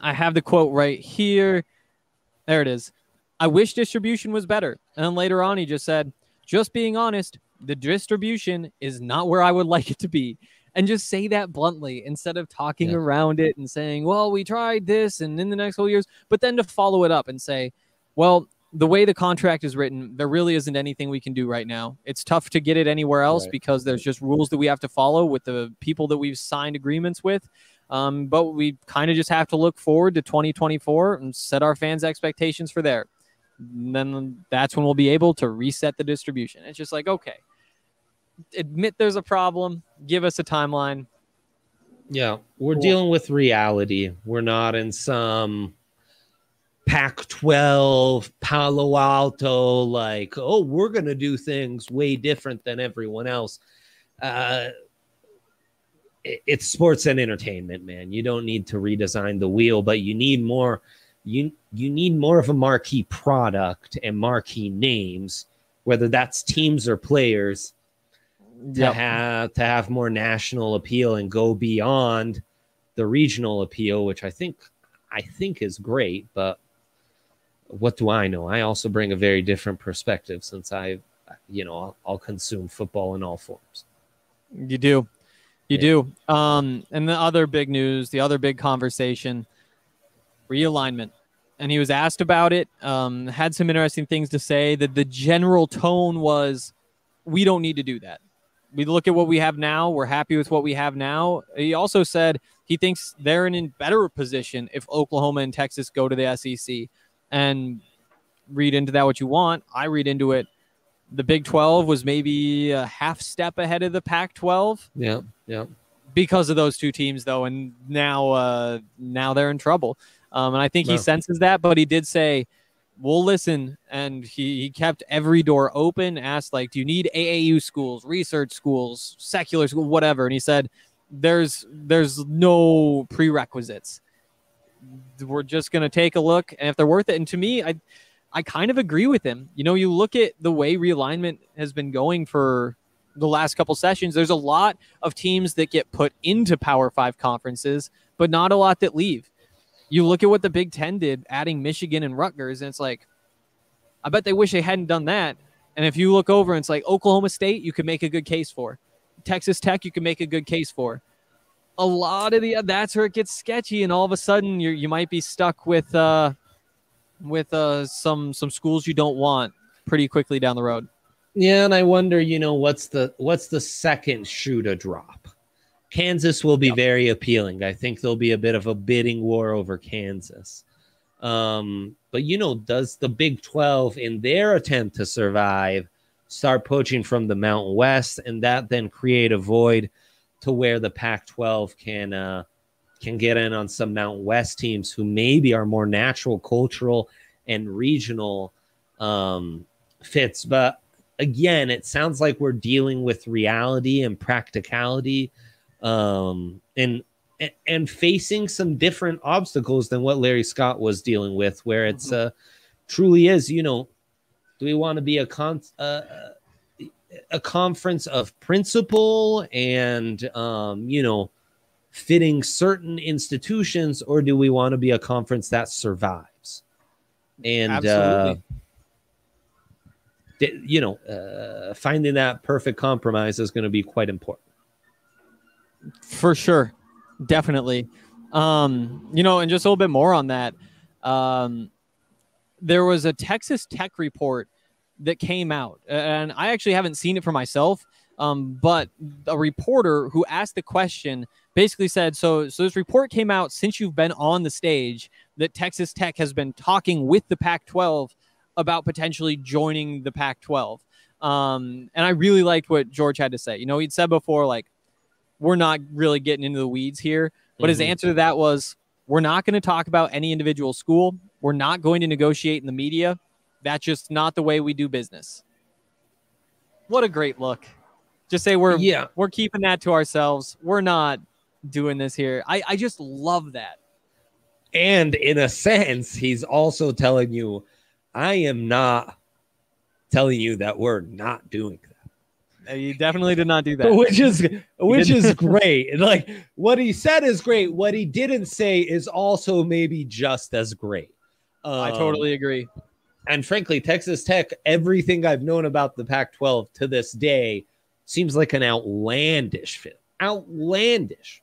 I have the quote right here. There it is. I wish distribution was better. And then later on, he just said, just being honest, the distribution is not where I would *laughs* like it to be. And just say that bluntly instead of talking Yeah. around it and saying, well, we tried this and in the next couple years, but then to follow it up and say, well, the way the contract is written, there really isn't anything we can do right now. It's tough to get it anywhere else Right. because there's just rules that we have to follow with the people that we've signed agreements with. Um, but we kind of just have to look forward to 2024 and set our fans' expectations for there. And then that's when we'll be able to reset the distribution. It's just like, okay, admit there's a problem, give us a timeline. Yeah, we're Cool. dealing with reality. We're not in some Pac 12, Palo Alto, like, oh, we're going to do things way different than everyone else. Uh, it- it's sports and entertainment, man. You don't need to redesign the wheel, but you need more. You you need more of a marquee product and marquee names, whether that's teams or players, to have to have more national appeal and go beyond the regional appeal, which I think I think is great. But what do I know? I also bring a very different perspective since I, you know, I'll, I'll consume football in all forms. You do. You Yeah. do. Um, and the other big news, the other big conversation, realignment. And he was asked about it, um, had some interesting things to say. That the general tone was, we don't need to do that. We look at what we have now. We're happy with what we have now. He also said he thinks they're in a better position if Oklahoma and Texas go to the SEC. And read into that what you want. I read into it. The Big 12 was maybe a half step ahead of the Pac 12 Yeah, yeah. because of those two teams though and now uh now they're in trouble um and i think he senses that but he did say we'll listen and he, he kept every door open asked like do you need aau schools research schools secular school whatever and he said there's there's no prerequisites we're just going to take a look and if they're worth it and to me i i kind of agree with him you know you look at the way realignment has been going for the last couple sessions there's a lot of teams that get put into Power Five conferences, but not a lot that leave. You look at what the Big Ten did, adding Michigan and Rutgers, and it's like, I bet they wish they hadn't done that. And if you look over, it's like Oklahoma State, you could make a good case for. Texas Tech, you can make a good case for. A lot of the that's where it gets sketchy, and all of a sudden you you might be stuck with uh with uh some some schools you don't want pretty quickly down the road. Yeah, and I wonder, you know, what's the what's the second shoe to drop? Kansas will be very appealing. I think there'll be a bit of a bidding war over Kansas. Um, but you know, does the Big 12 in their attempt to survive start poaching from the Mountain West and that then create a void to where the Pac-12 can uh can get in on some Mountain West teams who maybe are more natural, cultural, and regional um fits. But again, it sounds like we're dealing with reality and practicality, um, and and facing some different obstacles than what Larry Scott was dealing with, where it's uh, truly is, you know, do we want to be a con uh, a conference of principle and um, you know fitting certain institutions, or do we want to be a conference that survives? And uh, you know, uh, finding that perfect compromise is going to be quite important. For sure. Definitely. Um, you know, and just a little bit more on that. Um, there was a Texas Tech report that came out, and I actually haven't seen it for myself. Um, but a reporter who asked the question basically said, "So, so this report came out since you've been on the stage that Texas Tech has been talking with the Pac-12 about potentially joining the Pac-12." Um, and I really liked what George had to say. You know, he'd said before, like, we're not really getting into the weeds here. But his Mhm. answer to that was, we're not going to talk about any individual school. We're not going to negotiate in the media. That's just not the way we do business. What a great look. Just say we're Yeah, we're keeping that to ourselves. We're not doing this here. I, I just love that. and in a sense, he's also telling you I am not telling you that we're not doing that. You definitely did not do that. which is which is great. Like what he said is great. What he didn't say is also maybe just as great. I Um, totally agree. And frankly, Texas Tech, everything I've known about the Pac-12 to this day seems like an outlandish fit. Outlandish.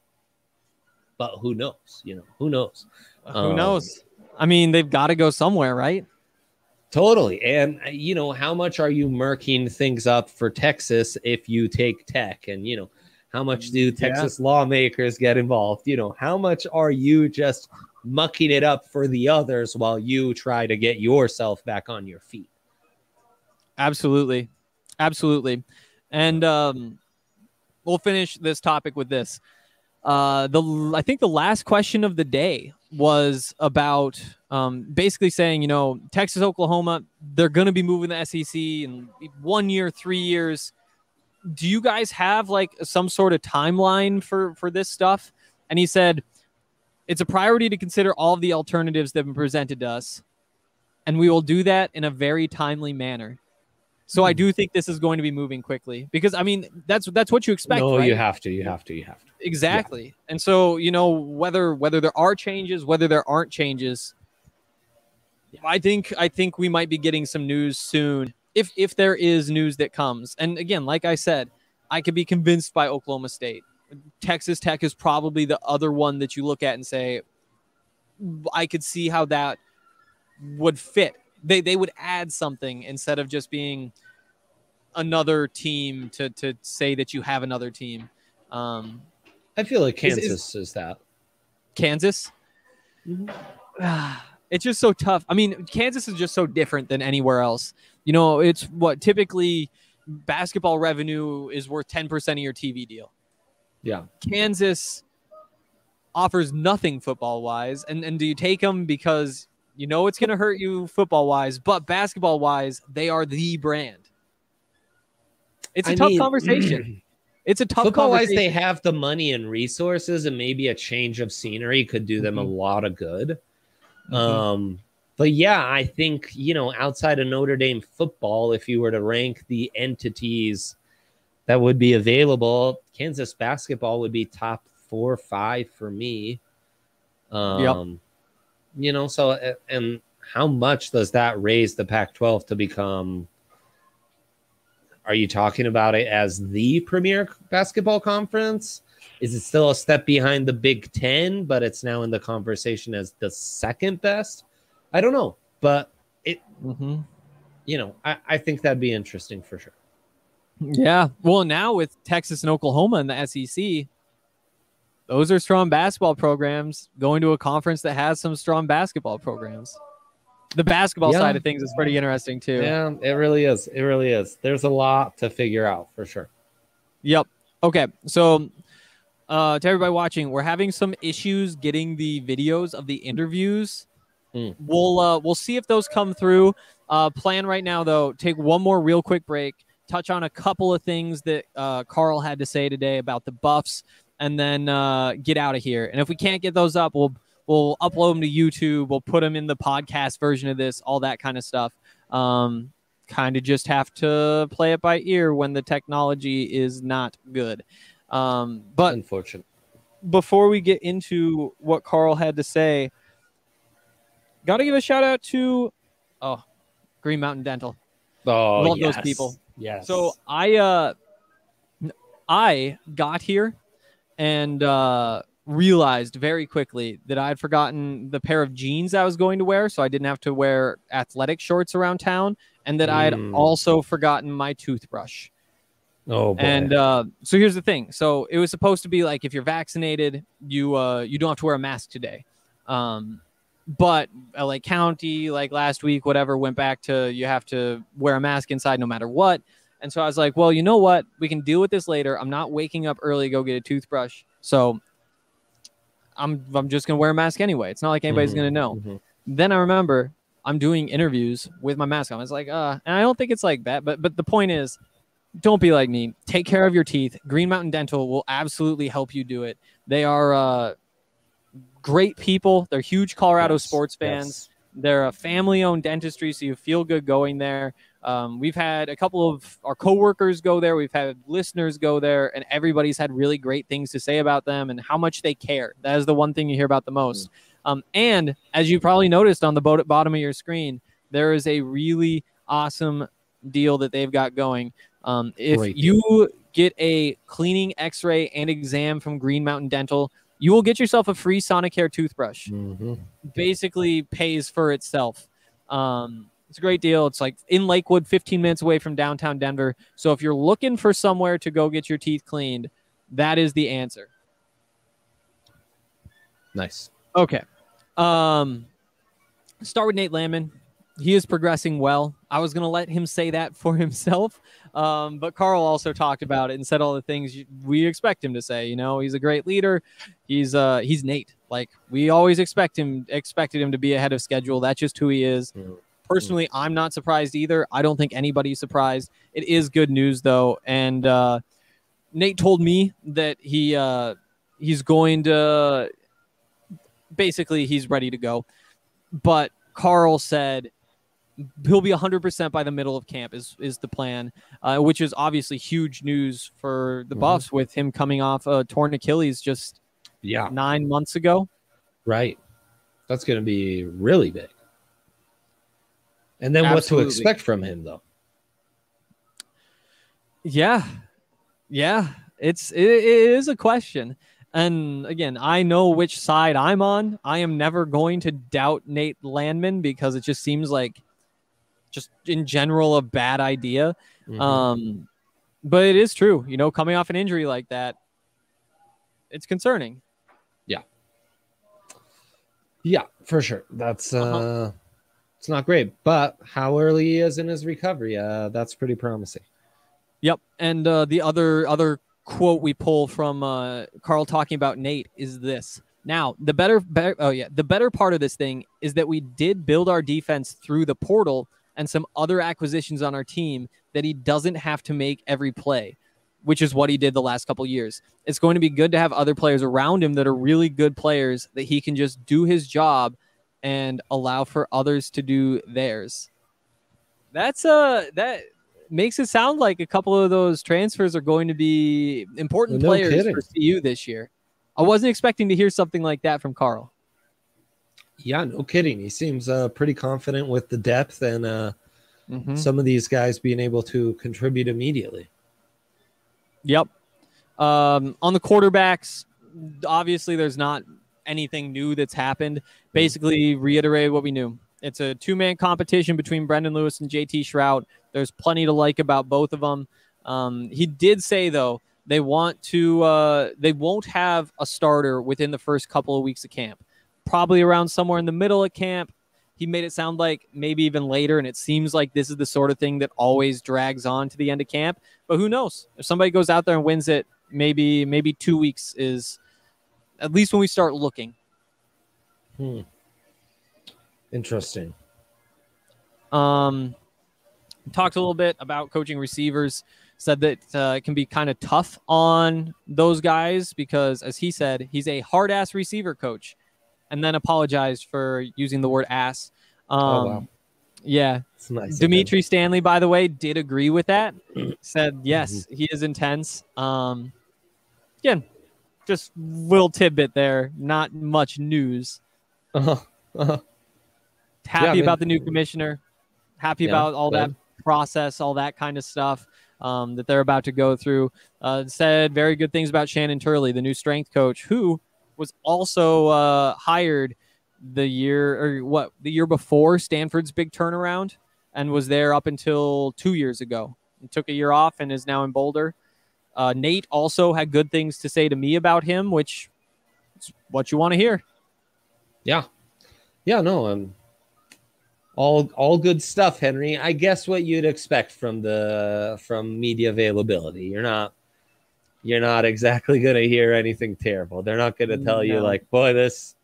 But who knows? You know, who knows? Who um, knows? I mean, they've got to go somewhere, right? Totally. And uh, you know, how much are you murking things up for Texas if you take tech? And you know, how much do Texas lawmakers get involved? You know, how much are you just mucking it up for the others while you try to get yourself back on your feet? Absolutely. Absolutely. And um, we'll finish this topic with this. Uh, the I think the last question of the day was about um, basically saying, you know, Texas, Oklahoma, they're going to be moving the SEC in one year, three years. Do you guys have like some sort of timeline for for this stuff? And he said, it's a priority to consider all of the alternatives that have been presented to us, and we will do that in a very timely manner. So I hmm. do think this is going to be moving quickly because I mean that's that's what you expect. no, right? you have to. You have to. You have to. exactly. And so you know whether whether there are changes, whether there aren't changes, I think I think we might be getting some news soon if if there is news that comes. And again, like I said, I could be convinced by Oklahoma State. Texas Tech is probably the other one that you look at and say, I could see how that would fit. They they would add something instead of just being another team to to say that you have another team. Um, I feel like Is- is- Kansas is, that. Kansas. It's just so tough. I mean, Kansas is just so different than anywhere else. You know, it's what typically basketball revenue is worth 10% of your TV deal. Yeah. Kansas offers nothing football wise. And, and do you take them because you know it's going to hurt you football wise, but basketball wise, they are the brand. It's a I tough mean, conversation. *clears throat* It's a tough Football wise, they have the money and resources, and maybe a change of scenery could do them a Mhm. lot of good. Mhm. Um, but yeah, I think you know, outside of Notre Dame football, if you were to rank the entities that would be available, Kansas basketball would be top four, five for me. Um, you know, so and how much does that raise the Pac-12 to become? Are you talking about it as the premier basketball conference? Is it still a step behind the Big Ten, but it's now in the conversation as the second best? I don't know, but it, Mhm. you know, I, I think that'd be interesting for sure. Yeah. Well, now with Texas and Oklahoma in the SEC, those are strong basketball programs going to a conference that has some strong basketball programs. The basketball Yeah. side of things is pretty interesting too. Yeah, it really is. It really is. There's a lot to figure out for sure. Yep. Okay. So, uh, to everybody watching, we're having some issues getting the videos of the interviews. Mm. We'll uh, we'll see if those come through. Uh, plan right now though. Take one more real quick break. Touch on a couple of things that uh, Karl had to say today about the buffs, and then uh, get out of here. And if we can't get those up, we'll we'll upload them to YouTube. We'll put them in the podcast version of this. All that kind of stuff. Um, kind of just have to play it by ear when the technology is not good. Um, but Unfortunate. before we get into what Karl had to say, got to give a shout out to oh, Green Mountain Dental. Oh, Love those people. Yes. So I uh I got here and uh realized very quickly that I had forgotten the pair of jeans I was going to wear, so I didn't have to wear athletic shorts around town, and that I had Mm. also forgotten my toothbrush. oh, boy. And uh, so here's the thing. So it was supposed to be like if you're vaccinated, you uh, you don't have to wear a mask today. Um, but LA County, like last week, whatever, went back to you have to wear a mask inside no matter what. And so I was like, well, you know what? We can deal with this later. I'm not waking up early to go get a toothbrush. So I'm I'm just gonna wear a mask anyway. It's not like anybody's Mhm, gonna know mhm. then I remember I'm doing interviews with my mask on. It's like, uh, and I don't think it's like that, but but the point is, don't be like me. Take care of your teeth. Green Mountain Dental will absolutely help you do it. They are uh, great people. They're huge Colorado Yes, sports fans. They're a family-owned dentistry, so you feel good going there. Um, we've had a couple of our coworkers go there. We've had listeners go there, and everybody's had really great things to say about them and how much they care. That is the one thing you hear about the most. Um, and as you probably noticed on the bo- bottom of your screen, there is a really awesome deal that they've got going. Um, if you get a cleaning, X-ray, and exam from Green Mountain Dental, you will get yourself a free Sonicare toothbrush Mhm. basically pays for itself. Um, it's a great deal. It's like in Lakewood, 15 minutes away from downtown Denver. So if you're looking for somewhere to go get your teeth cleaned, that is the answer. Nice. Okay. Um, start with Nate Landman. He is progressing well. I was going to let him say that for *laughs* himself, um, but Karl also talked about it and said all the things you- we expect him to say. You know, he's a great leader. He's uh he's Nate. Like we always expect him expected him to be ahead of schedule. That's just who he is. Personally, I'm not surprised either. I don't think anybody's surprised. It is good news though, and uh, Nate told me that he uh, he's going to basically he's ready to go. But Karl said he'll be 100% by the middle of camp is is the plan, uh, which is obviously huge news for the Mhm. Buffs with him coming off a torn Achilles just Yeah. nine months ago. Right. That's going to be really big. And then Absolutely. what to expect from him, though? Yeah, yeah, it's it, it is a question. And again, I know which side I'm on. I am never going to doubt Nate Landman because it just seems like, just in general, a bad idea. Mhm. Um, but it is true, you know, coming off an injury like that, it's concerning. Yeah. Yeah, for sure. That's uh Uh-huh. it's not great, but how early he is in his recovery, uh that's pretty promising. Yep. And uh, the other other quote we pull from uh, Karl talking about Nate is this. Now, the better, better, oh yeah, the better part of this thing is that we did build our defense through the portal and some other acquisitions on our team that he doesn't have to make every play, which is what he did the last couple years. It's going to be good to have other players around him that are really good players that he can just do his job and allow for others to do theirs. That's uh that makes it sound like a couple of those transfers are going to be important No players kidding. for CU this year. I wasn't expecting to hear something like that from Karl. Yeah, no kidding. He seems uh pretty confident with the depth and uh Mhm. some of these guys being able to contribute immediately. Yep. Um, on the quarterbacks, obviously there's not anything new that's happened. Basically, reiterate what we knew. It's a two man competition between Brendan Lewis and JT Shrout. There's plenty to like about both of them. Um, he did say though they want to uh, they won't have a starter within the first couple of weeks of camp. Probably around somewhere in the middle of camp. He made it sound like maybe even later, and it seems like this is the sort of thing that always drags on to the end of camp. But who knows? If somebody goes out there and wins it, maybe maybe two weeks is at least when we start looking. Hmm. Interesting. Um, talked a little bit about coaching receivers. Said that uh, it can be kind of tough on those guys because, as he said, he's a hard ass receiver coach, and then apologized for using the word ass. Um, Oh, wow. Yeah, It's nice. Dimitri Stanley, by the way, did agree with that. *clears throat* Said yes, he is intense. Um, again, just little tidbit there. Not much news. Uh-huh. Uh-huh. Happy I mean- about the new commissioner. Happy Yeah, about all that process, all that kind of stuff um, that they're about to go through. Uh, said very good things about Shannon Turley, the new strength coach, who was also uh, hired the year or what the year before Stanford's big turnaround and was there up until two years ago. He took a year off and is now in Boulder. Uh, Nate also had good things to say to me about him, which is what you want to hear. Yeah. Yeah, no, um all all good stuff, Henry. I guess what you'd expect from the from media availability. You're not you're not exactly *laughs* gonna hear anything terrible. They're not gonna tell you like, boy, this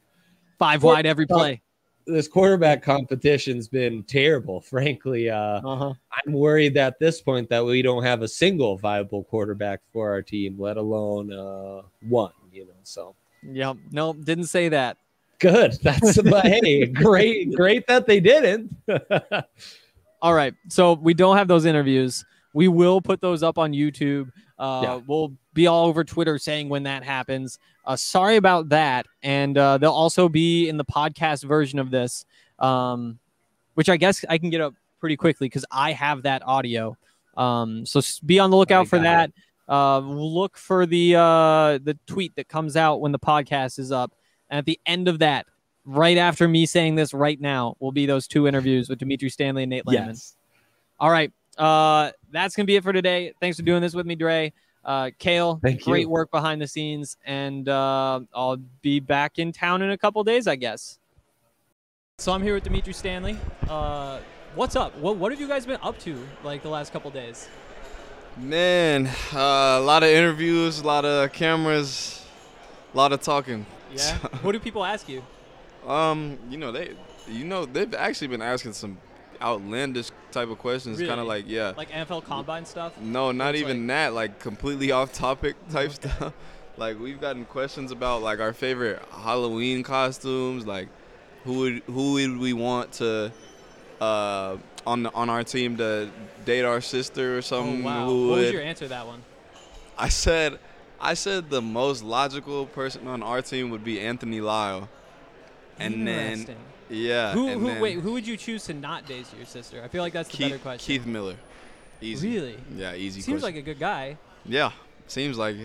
Five wide every play. *laughs* this quarterback competition's been terrible. Frankly, uh Uh-huh. I'm worried at this point that we don't have a single viable quarterback for our team, let alone uh one, you know. So Yep. No, didn't say that. good. *laughs* That's but hey, great, great that they didn't. All right. So we don't have those interviews. We will put those up on YouTube. Uh, Yeah. We'll be all over Twitter saying when that happens. Uh, sorry about that. And uh, they'll also be in the podcast version of this, um, which I guess I can get up pretty quickly because I have that audio. Um, so be on the lookout for that. Uh, look for the uh, the tweet that comes out when the podcast is up. And at the end of that, right after me saying this right now, will be those two interviews with Dimitri Stanley and Nate Landman. yes. All right. Uh, that's gonna be it for today. Thanks for doing this with me, Dre. Uh, Kale, Thank great you. work behind the scenes, and uh, I'll be back in town in a couple days, I guess. So I'm here with Dimitri Stanley. Uh, what's up? What What have you guys been up to like the last couple days? Man, uh, a lot of interviews, a lot of cameras, a lot of talking. Yeah. what do people ask you? *laughs* Um, you know they, you know they've actually been asking some outlandish type of questions. Kind of like yeah, Like NFL Combine stuff? no, not even that. Like completely off topic *laughs* type stuff. *laughs* Like we've gotten questions about like our favorite Halloween costumes. Like who would who would we want to uh on the, on our team to date our sister or Oh something? wow. Who What was your answer to that one? I said, I said the most logical person on our team would be Anthony Lyle, and then. Yeah, who? and Who? then Wait. Who would you choose to not date your sister? I feel like that's the better question. Keith Miller, easy. Really? Yeah, easy. Seems question. like a good guy. yeah, seems like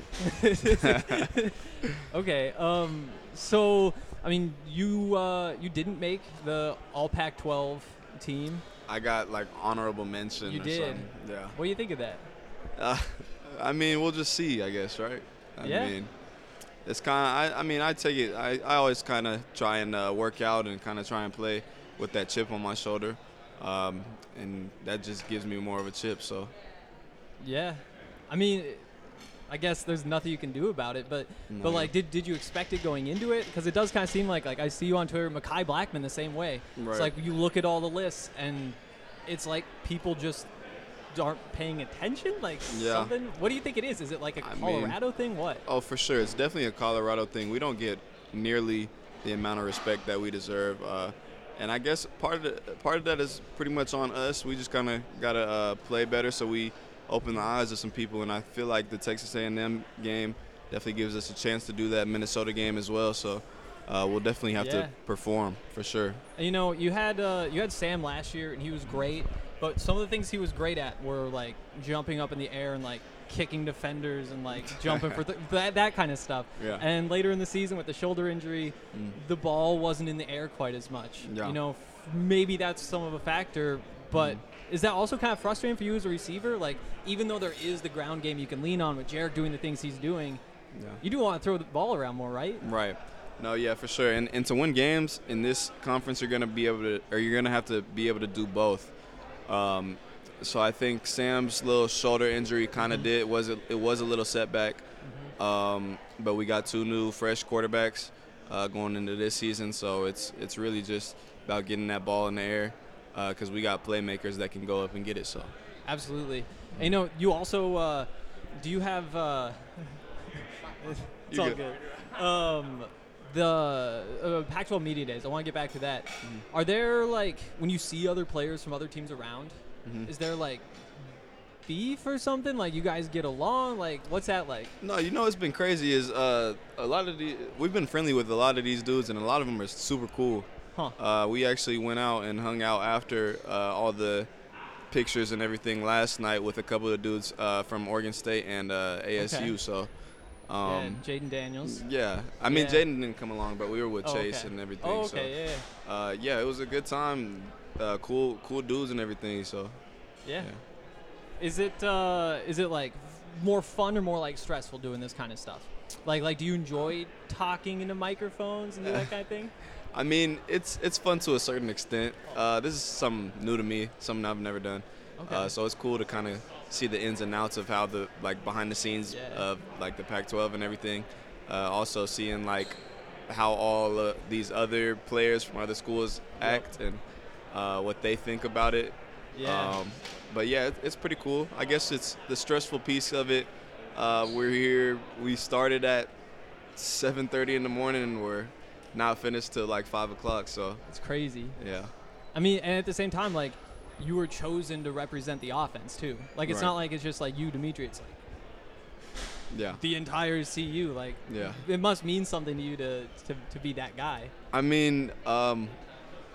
it. *laughs* okay. Um. So, I mean, you uh, you didn't make the All Pac-12 team. I got like honorable mention. You or did. something. Yeah. What do you think of that? Uh, I mean, we'll just see. I guess, right? I Yeah. mean, it's kind of. I, I mean, I take it. I, I always kind of try and uh, work out and kind of try and play with that chip on my shoulder, um, and that just gives me more of a chip. So. Yeah. I mean, I guess there's nothing you can do about it, but but like, did did you expect it going into it? Because it does kind of seem like like I see you on Twitter, Mekhi Blackmon, the same way. right. It's like you look at all the lists and it's like people just aren't paying attention. Like Yeah. something. What do you think it is? Is it like a I mean- Colorado thing? What? Oh, for sure. It's definitely a Colorado thing. We don't get nearly the amount of respect that we deserve. Uh, and I guess part of the, part of that is pretty much on us. We just kind of gotta uh, play better so we open the eyes of some people. And I feel like the Texas A&M game definitely gives us a chance to do that Minnesota game as well. So uh, we'll definitely have Yeah. to perform for sure. You know, you had uh, you had Sam last year, and he was great. But some of the things he was great at were like jumping up in the air and like kicking defenders and like *laughs* jumping for th- that that kind of stuff. Yeah. And later in the season with the shoulder injury, Mm. the ball wasn't in the air quite as much. Yeah. You know, f- maybe that's some of a factor. But Mm. is that also kind of frustrating for you as a receiver? Like, even though there is the ground game you can lean on with Jared doing the things he's doing, Yeah. you do want to throw the ball around more, right? Right. No, yeah, for sure. And and to win games in this conference, you're gonna be able to, or you're gonna have to be able to do both. Um, so I think Sam's little shoulder injury kind of did was it, it was a little setback. Um, but we got two new fresh quarterbacks uh, going into this season, so it's it's really just about getting that ball in the air because we got playmakers that can go up and get it. So Absolutely. And you know, you also uh, do you have? Uh, *laughs* it's You're all good. good. Um, the uh, Pac-12 media days. I want to get back to that. Mm-hmm. Are there like when you see other players from other teams around? Mhm. Is there like beef or something? Like you guys get along? Like what's that like? No, you know what's been crazy is uh, a lot of the we've been friendly with a lot of these dudes, and a lot of them are super cool. Huh? Uh, we actually went out and hung out after uh, all the pictures and everything last night with a couple of dudes uh, from Oregon State and uh, ASU. Okay. So, yeah, um, Jayden Daniels. yeah, I mean Yeah. Jayden didn't come along, but we were with Oh, Chase okay. and everything. Oh, So, okay. yeah, yeah. uh, yeah, it was a good time. Uh, cool, cool dudes and everything. So, Yeah. Yeah. Is it uh, is it like more fun or more like stressful doing this kind of stuff? Like like do you enjoy talking into microphones and that *laughs* kind of thing? I mean, it's it's fun to a certain extent. Uh, this is something new to me, something I've never done. Okay. Uh, so it's cool to kind of see the ins and outs of how the like behind the scenes Yeah. of like the Pac-12 and everything. Uh, also seeing like how all uh, these other players from other schools act and uh, what they think about it. Yeah. Um, but yeah, it, it's pretty cool. I guess it's the stressful piece of it. Uh, we're here. We started at 7:30 in the morning, and we're not finished till like five o'clock. So It's crazy. yeah, I mean, and at the same time, like you were chosen to represent the offense too. Like it's Right. not like it's just like you, Dimitri. It's like yeah, the entire CU. Like yeah. it must mean something to you to to, to be that guy. I mean, um,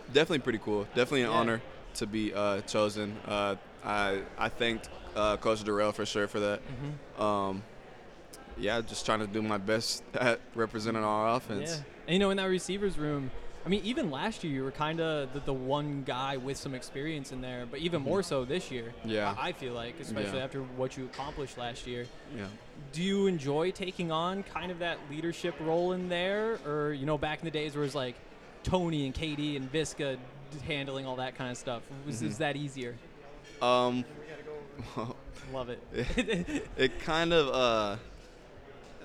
definitely pretty cool. Definitely an Yeah. honor to be uh, chosen. Uh, I I thanked uh, Coach Dorrell for sure for that. Mm-hmm. Um, yeah, just trying to do my best *laughs* at representing our offense. Yeah. And you know, in that receivers room, I mean, even last year you were kind of the, the one guy with some experience in there, but even more so this year. Mm-hmm. Yeah. I I feel like, especially Yeah. after what you accomplished last year. Yeah. Do you enjoy taking on kind of that leadership role in there, or you know, back in the days where it was like Tony and KD and Viska handling all that kind of stuff? Was Mm-hmm. is that easier? Um, *laughs* Love it. *laughs* it kind of uh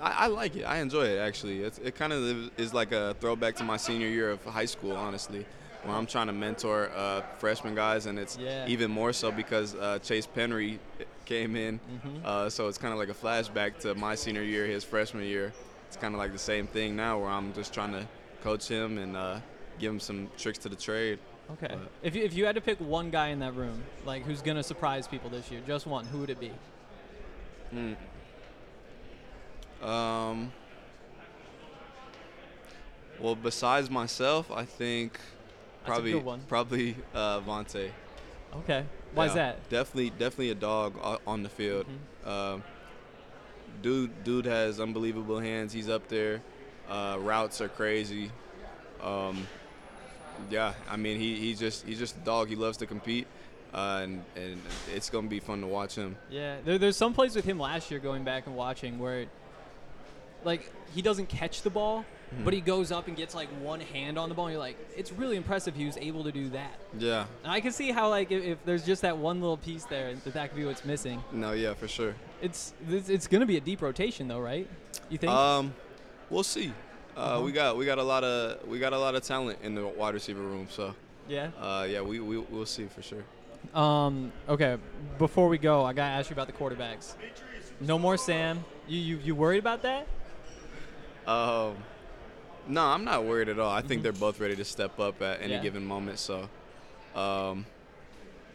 I, I like it. I enjoy it actually. It's, it kind of is like a throwback to my senior year of high school, honestly, where I'm trying to mentor uh, freshman guys, and it's Yeah. even more so because uh, Chase Penry came in, Mm-hmm. uh, so it's kind of like a flashback to my senior year, his freshman year. It's kind of like the same thing now, where I'm just trying to coach him and uh, give him some tricks to the trade. Okay. But- If you, if you had to pick one guy in that room, like who's gonna surprise people this year, just one, who would it be? Um, well, besides myself, I think probably probably uh, Vontae. Okay. Why is that? Definitely, definitely a dog on the field. Mm-hmm. Um, dude, dude has unbelievable hands. He's up there. Uh, routes are crazy. Um, yeah, I mean, he, he just he's just a dog. He loves to compete, uh, and and it's gonna be fun to watch him. Yeah, there, there's some plays with him last year going back and watching where, like, he doesn't catch the ball, Hmm. but he goes up and gets like one hand on the ball. And you're like, it's really impressive he was able to do that. Yeah. And I can see how like if, if there's just that one little piece there, that that could be what's missing. No. Yeah, for sure. It's it's, it's gonna be a deep rotation though, right? You think? Um, we'll see. Uh, Uh-huh. We got we got a lot of we got a lot of talent in the wide receiver room. So yeah. uh, yeah, we we we'll see for sure. Um. Okay. Before we go, I gotta ask you about the quarterbacks. No more Sam. You you you worried about that? Um, no, I'm not worried at all. I think they're both ready to step up at any Mm-hmm. Yeah. given moment. So, um,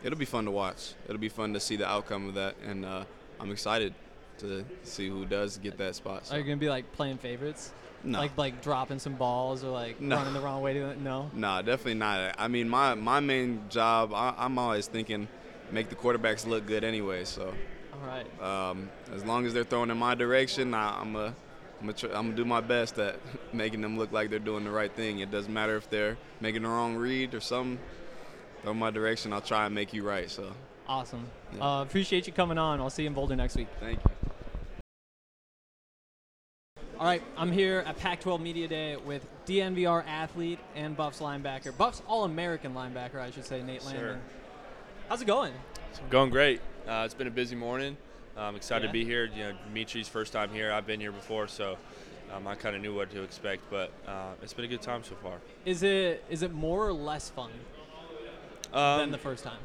it'll be fun to watch. It'll be fun to see the outcome of that, and uh, I'm excited to see who does get that spot. So. Are you gonna be like playing favorites? No. Like like dropping some balls or like No. running the wrong way to no. Nah, definitely not. I mean, my my main job, I, I'm always thinking, make the quarterbacks look good anyway. So. All right. Um, as long as they're throwing in my direction, I, I'm a, I'm a tr- I'm gonna do my best at *laughs* making them look like they're doing the right thing. It doesn't matter if they're making the wrong read or something. Throw my direction. I'll try and make you right. So, Awesome. Yeah. Uh, appreciate you coming on. I'll see you in Boulder next week. thank you. All right, I'm here at Pac-12 Media Day with DNVR athlete and Buffs linebacker, Buffs All-American linebacker, I should say, Nate Landman. Sure. Landman. How's it going? It's going great. Uh, it's been a busy morning. I'm excited Yeah. to be here. You know, Dimitri's first time here. I've been here before, so um, I kind of knew what to expect. But uh, it's been a good time so far. Is it is it more or less fun than Um, the first time?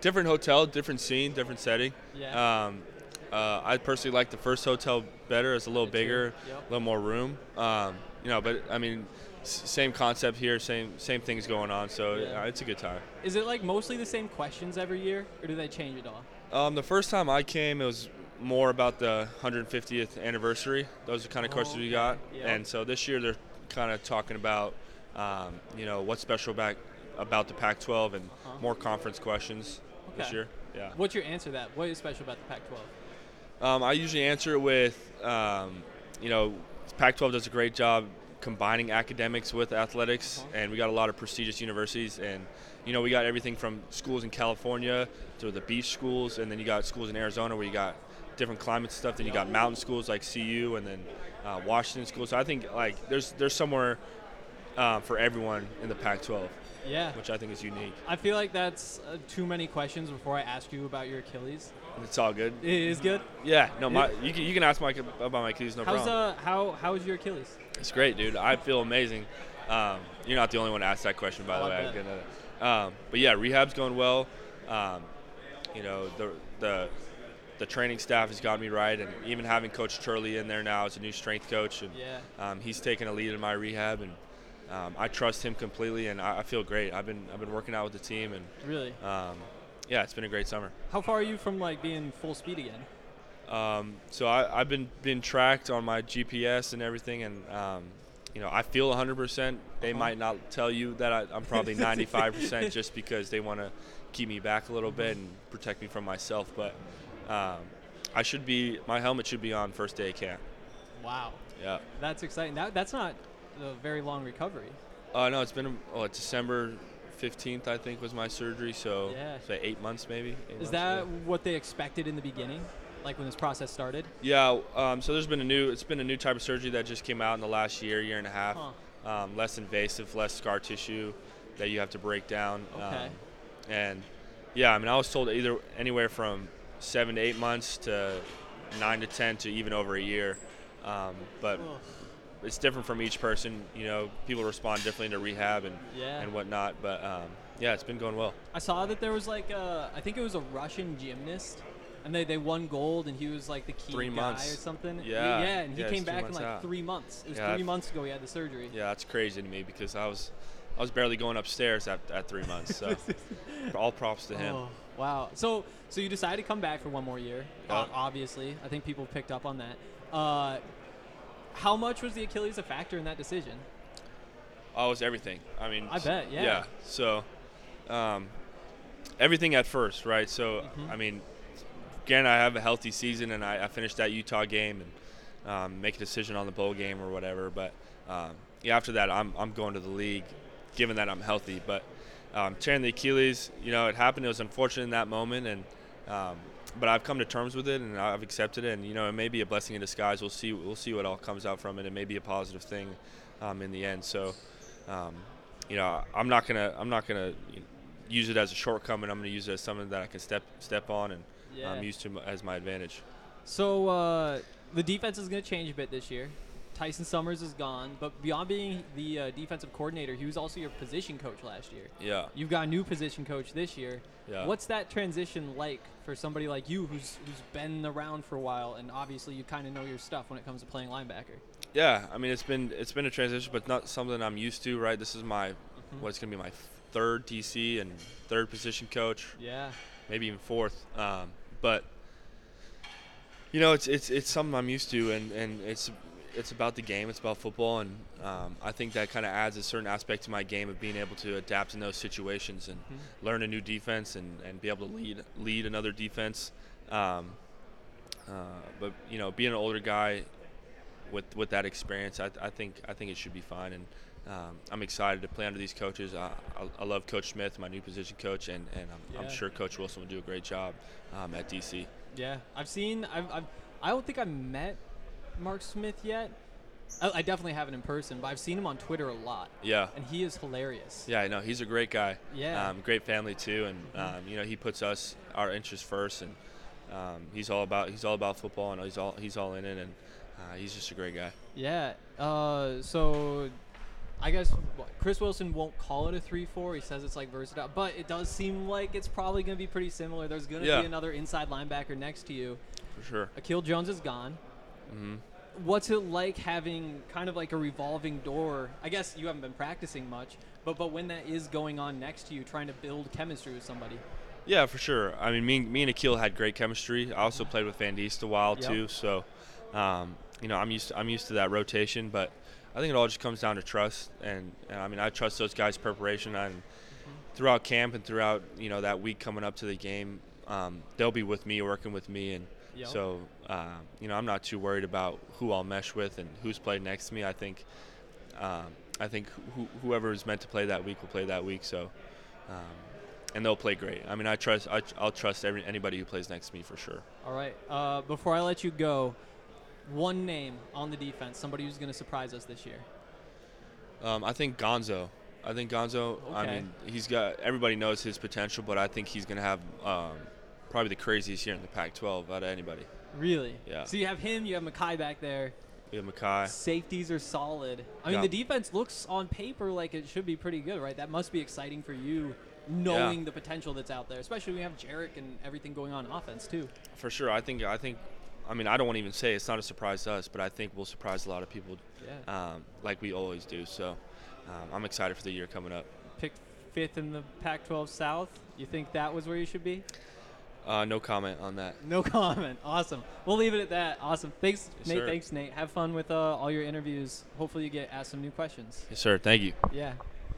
different hotel, different scene, different setting. Yeah. Um, uh, I personally like the first hotel better. It's a little bigger, Yep. a little more room. Um, you know, but I mean, same concept here, same same things going on. So Yeah. uh, it's a good time. Is it like mostly the same questions every year, or do they change it all? Um, the first time I came, it was more about the 150th anniversary. Those are the kind of questions we got. Yeah. And so this year they're kind of talking about, um, you know, what's special back about the Pac-12 and Uh-huh. more conference questions this year. Yeah. What's your answer to that? What is special about the Pac-12? Um, I usually answer it with, um, you know, Pac-12 does a great job combining academics with athletics, Uh-huh. and we got a lot of prestigious universities, and you know, we got everything from schools in California to the beach schools, and then you got schools in Arizona where you got different climate stuff. Then you got mountain schools like CU, and then uh, Washington schools. So I think like there's there's somewhere uh, for everyone in the Pac-12, Yeah. which I think is unique. I feel like that's uh, too many questions before I ask you about your Achilles. It's all good. It is good. Yeah, no, my you can, you can ask Mike about my keys, no How's problem. uh how how's your Achilles? It's great, dude. I feel amazing. Um, you're not the only one to ask that question, by Oh, the way. I'm um, but yeah, rehab's going well. Um, you know, the the the training staff has got me right, and even having Coach Turley in there now as a new strength coach, and Yeah. um, he's taking a lead in my rehab, and um, I trust him completely, and I, I feel great. I've been I've been working out with the team, and Really? um, yeah, it's been a great summer. How far are you from like being full speed again? Um, so I, I've been been tracked on my GPS and everything, and um, you know I feel 100%. They Uh-huh. might not tell you that I, I'm probably *laughs* 95% just because they want to keep me back a little bit and protect me from myself. But um, I should be my helmet should be on first day of camp. Wow, Yeah. that's exciting. That that's not a very long recovery. Uh, no, it's been oh, December 15th I think was my surgery. So Yeah. say eight months maybe. eight Is months, that yeah. what they expected in the beginning, like when this process started? Yeah, um, so there's been a new it's been a new type of surgery that just came out in the last year, year and a half. Huh. Um, less invasive, less scar tissue that you have to break down. Okay. Um, and yeah, I mean, I was told either anywhere from seven to eight months to nine to ten to even over a year. Um, but it's different from each person. You know, people respond differently to rehab and Yeah. and whatnot. But um, yeah, it's been going well. I saw that there was like a, I think it was a Russian gymnast, and they, they won gold, and he was like the key Three guy months. or something. Yeah. yeah, and he Yeah, came back in like out. three months. It was Yeah, 3 I've- months ago he had the surgery. Yeah, that's crazy to me because I was I was barely going upstairs at, at three months. So *laughs* all props to him. Oh, wow. So so you decided to come back for one more year. O- obviously, I think people picked up on that. Uh, how much was the Achilles a factor in that decision? Oh, it was everything. I mean, I bet, yeah. Yeah. So, um, everything at first, right? So, Mhm. I mean, again, I have a healthy season, and I, I finished that Utah game and um, make a decision on the bowl game or whatever. But um, yeah, after that, I'm I'm going to the league, given that I'm healthy. But um, tearing the Achilles, you know, it happened. It was unfortunate in that moment, and um, but I've come to terms with it, and I've accepted it. And you know, it may be a blessing in disguise. We'll see. We'll see what all comes out from it. It may be a positive thing um, in the end. So, um, you know, I'm not gonna I'm not gonna use it as a shortcoming. I'm gonna use it as something that I can step step on and Yeah. um, used to as my advantage. So uh, the defense is going to change a bit this year. Tyson Summers is gone, but beyond being the uh, defensive coordinator, he was also your position coach last year. Yeah. You've got a new position coach this year. Yeah. What's that transition like for somebody like you who's who's been around for a while and obviously you kind of know your stuff when it comes to playing linebacker? Yeah, I mean it's been it's been a transition, but not something I'm used to. Right, this is my Mm-hmm. what's going to be my third DC and third position coach, Yeah. maybe even fourth. Um, but you know, it's it's it's something I'm used to, and and it's it's about the game. It's about football, and um, I think that kind of adds a certain aspect to my game of being able to adapt in those situations and learn a new defense and, and be able to lead lead another defense. Um, uh, but you know, being an older guy with with that experience, I, I think I think it should be fine, and um, I'm excited to play under these coaches. I, I, I love Coach Smith, my new position coach, and, and I'm, Yeah. I'm sure Coach Wilson will do a great job um, at DC. Yeah, I've seen. I've, I've. I don't think I've met Mark Smith yet. I, I definitely haven't in person, but I've seen him on Twitter a lot, Yeah, and he is hilarious. yeah, I know he's a great guy. Yeah. um, great family too, and um, you know he puts us our interests first, and um, he's all about he's all about football, and he's all he's all in it, and uh, he's just a great guy. Yeah. Uh, so, I guess Chris Wilson won't call it a three-four. He says it's like versatile, but it does seem like it's probably going to be pretty similar. There's going to Yeah. be another inside linebacker next to you. For sure. Akil Jones is gone. hmm What's it like having kind of like a revolving door? I guess you haven't been practicing much, but but when that is going on next to you, trying to build chemistry with somebody. Yeah, for sure. I mean, me, me and Akil had great chemistry. I also played with Van Diest a while Yep. too, so um, you know I'm used to, I'm used to that rotation. But I think it all just comes down to trust, and, and I mean I trust those guys' preparation and throughout camp and throughout you know that week coming up to the game, um, they'll be with me, working with me, and Yep. so uh, you know I'm not too worried about who I'll mesh with and who's played next to me. I think um, I think who, whoever is meant to play that week will play that week. So. Um, and they'll play great. I mean, I trust. I, I'll trust every, anybody who plays next to me for sure. All right. Uh, before I let you go, one name on the defense, somebody who's going to surprise us this year. Um, I think Gonzo. I think Gonzo. Okay. I mean, he's got. Everybody knows his potential, but I think he's going to have um, probably the craziest year in the Pac-12 out of anybody. Really? Yeah. So you have him, you have Mekhi back there. We have Mekhi. Safeties are solid. I mean, Yeah. the defense looks on paper like it should be pretty good, right? That must be exciting for you, knowing the potential that's out there, especially when you have Jarek and everything going on offense too. For sure. I think. I think. I mean, I don't want to even say it's not a surprise to us, but I think we'll surprise a lot of people, Yeah. um, like we always do. So, um, I'm excited for the year coming up. Picked fifth in the Pac-12 South. You think that was where you should be? Uh, no comment on that. No *laughs* comment. Awesome. We'll leave it at that. Awesome. Thanks, Yes, Nate. sir. Thanks, Nate. Have fun with uh, all your interviews. Hopefully, you get asked some new questions. Yes, sir. Thank you. Yeah.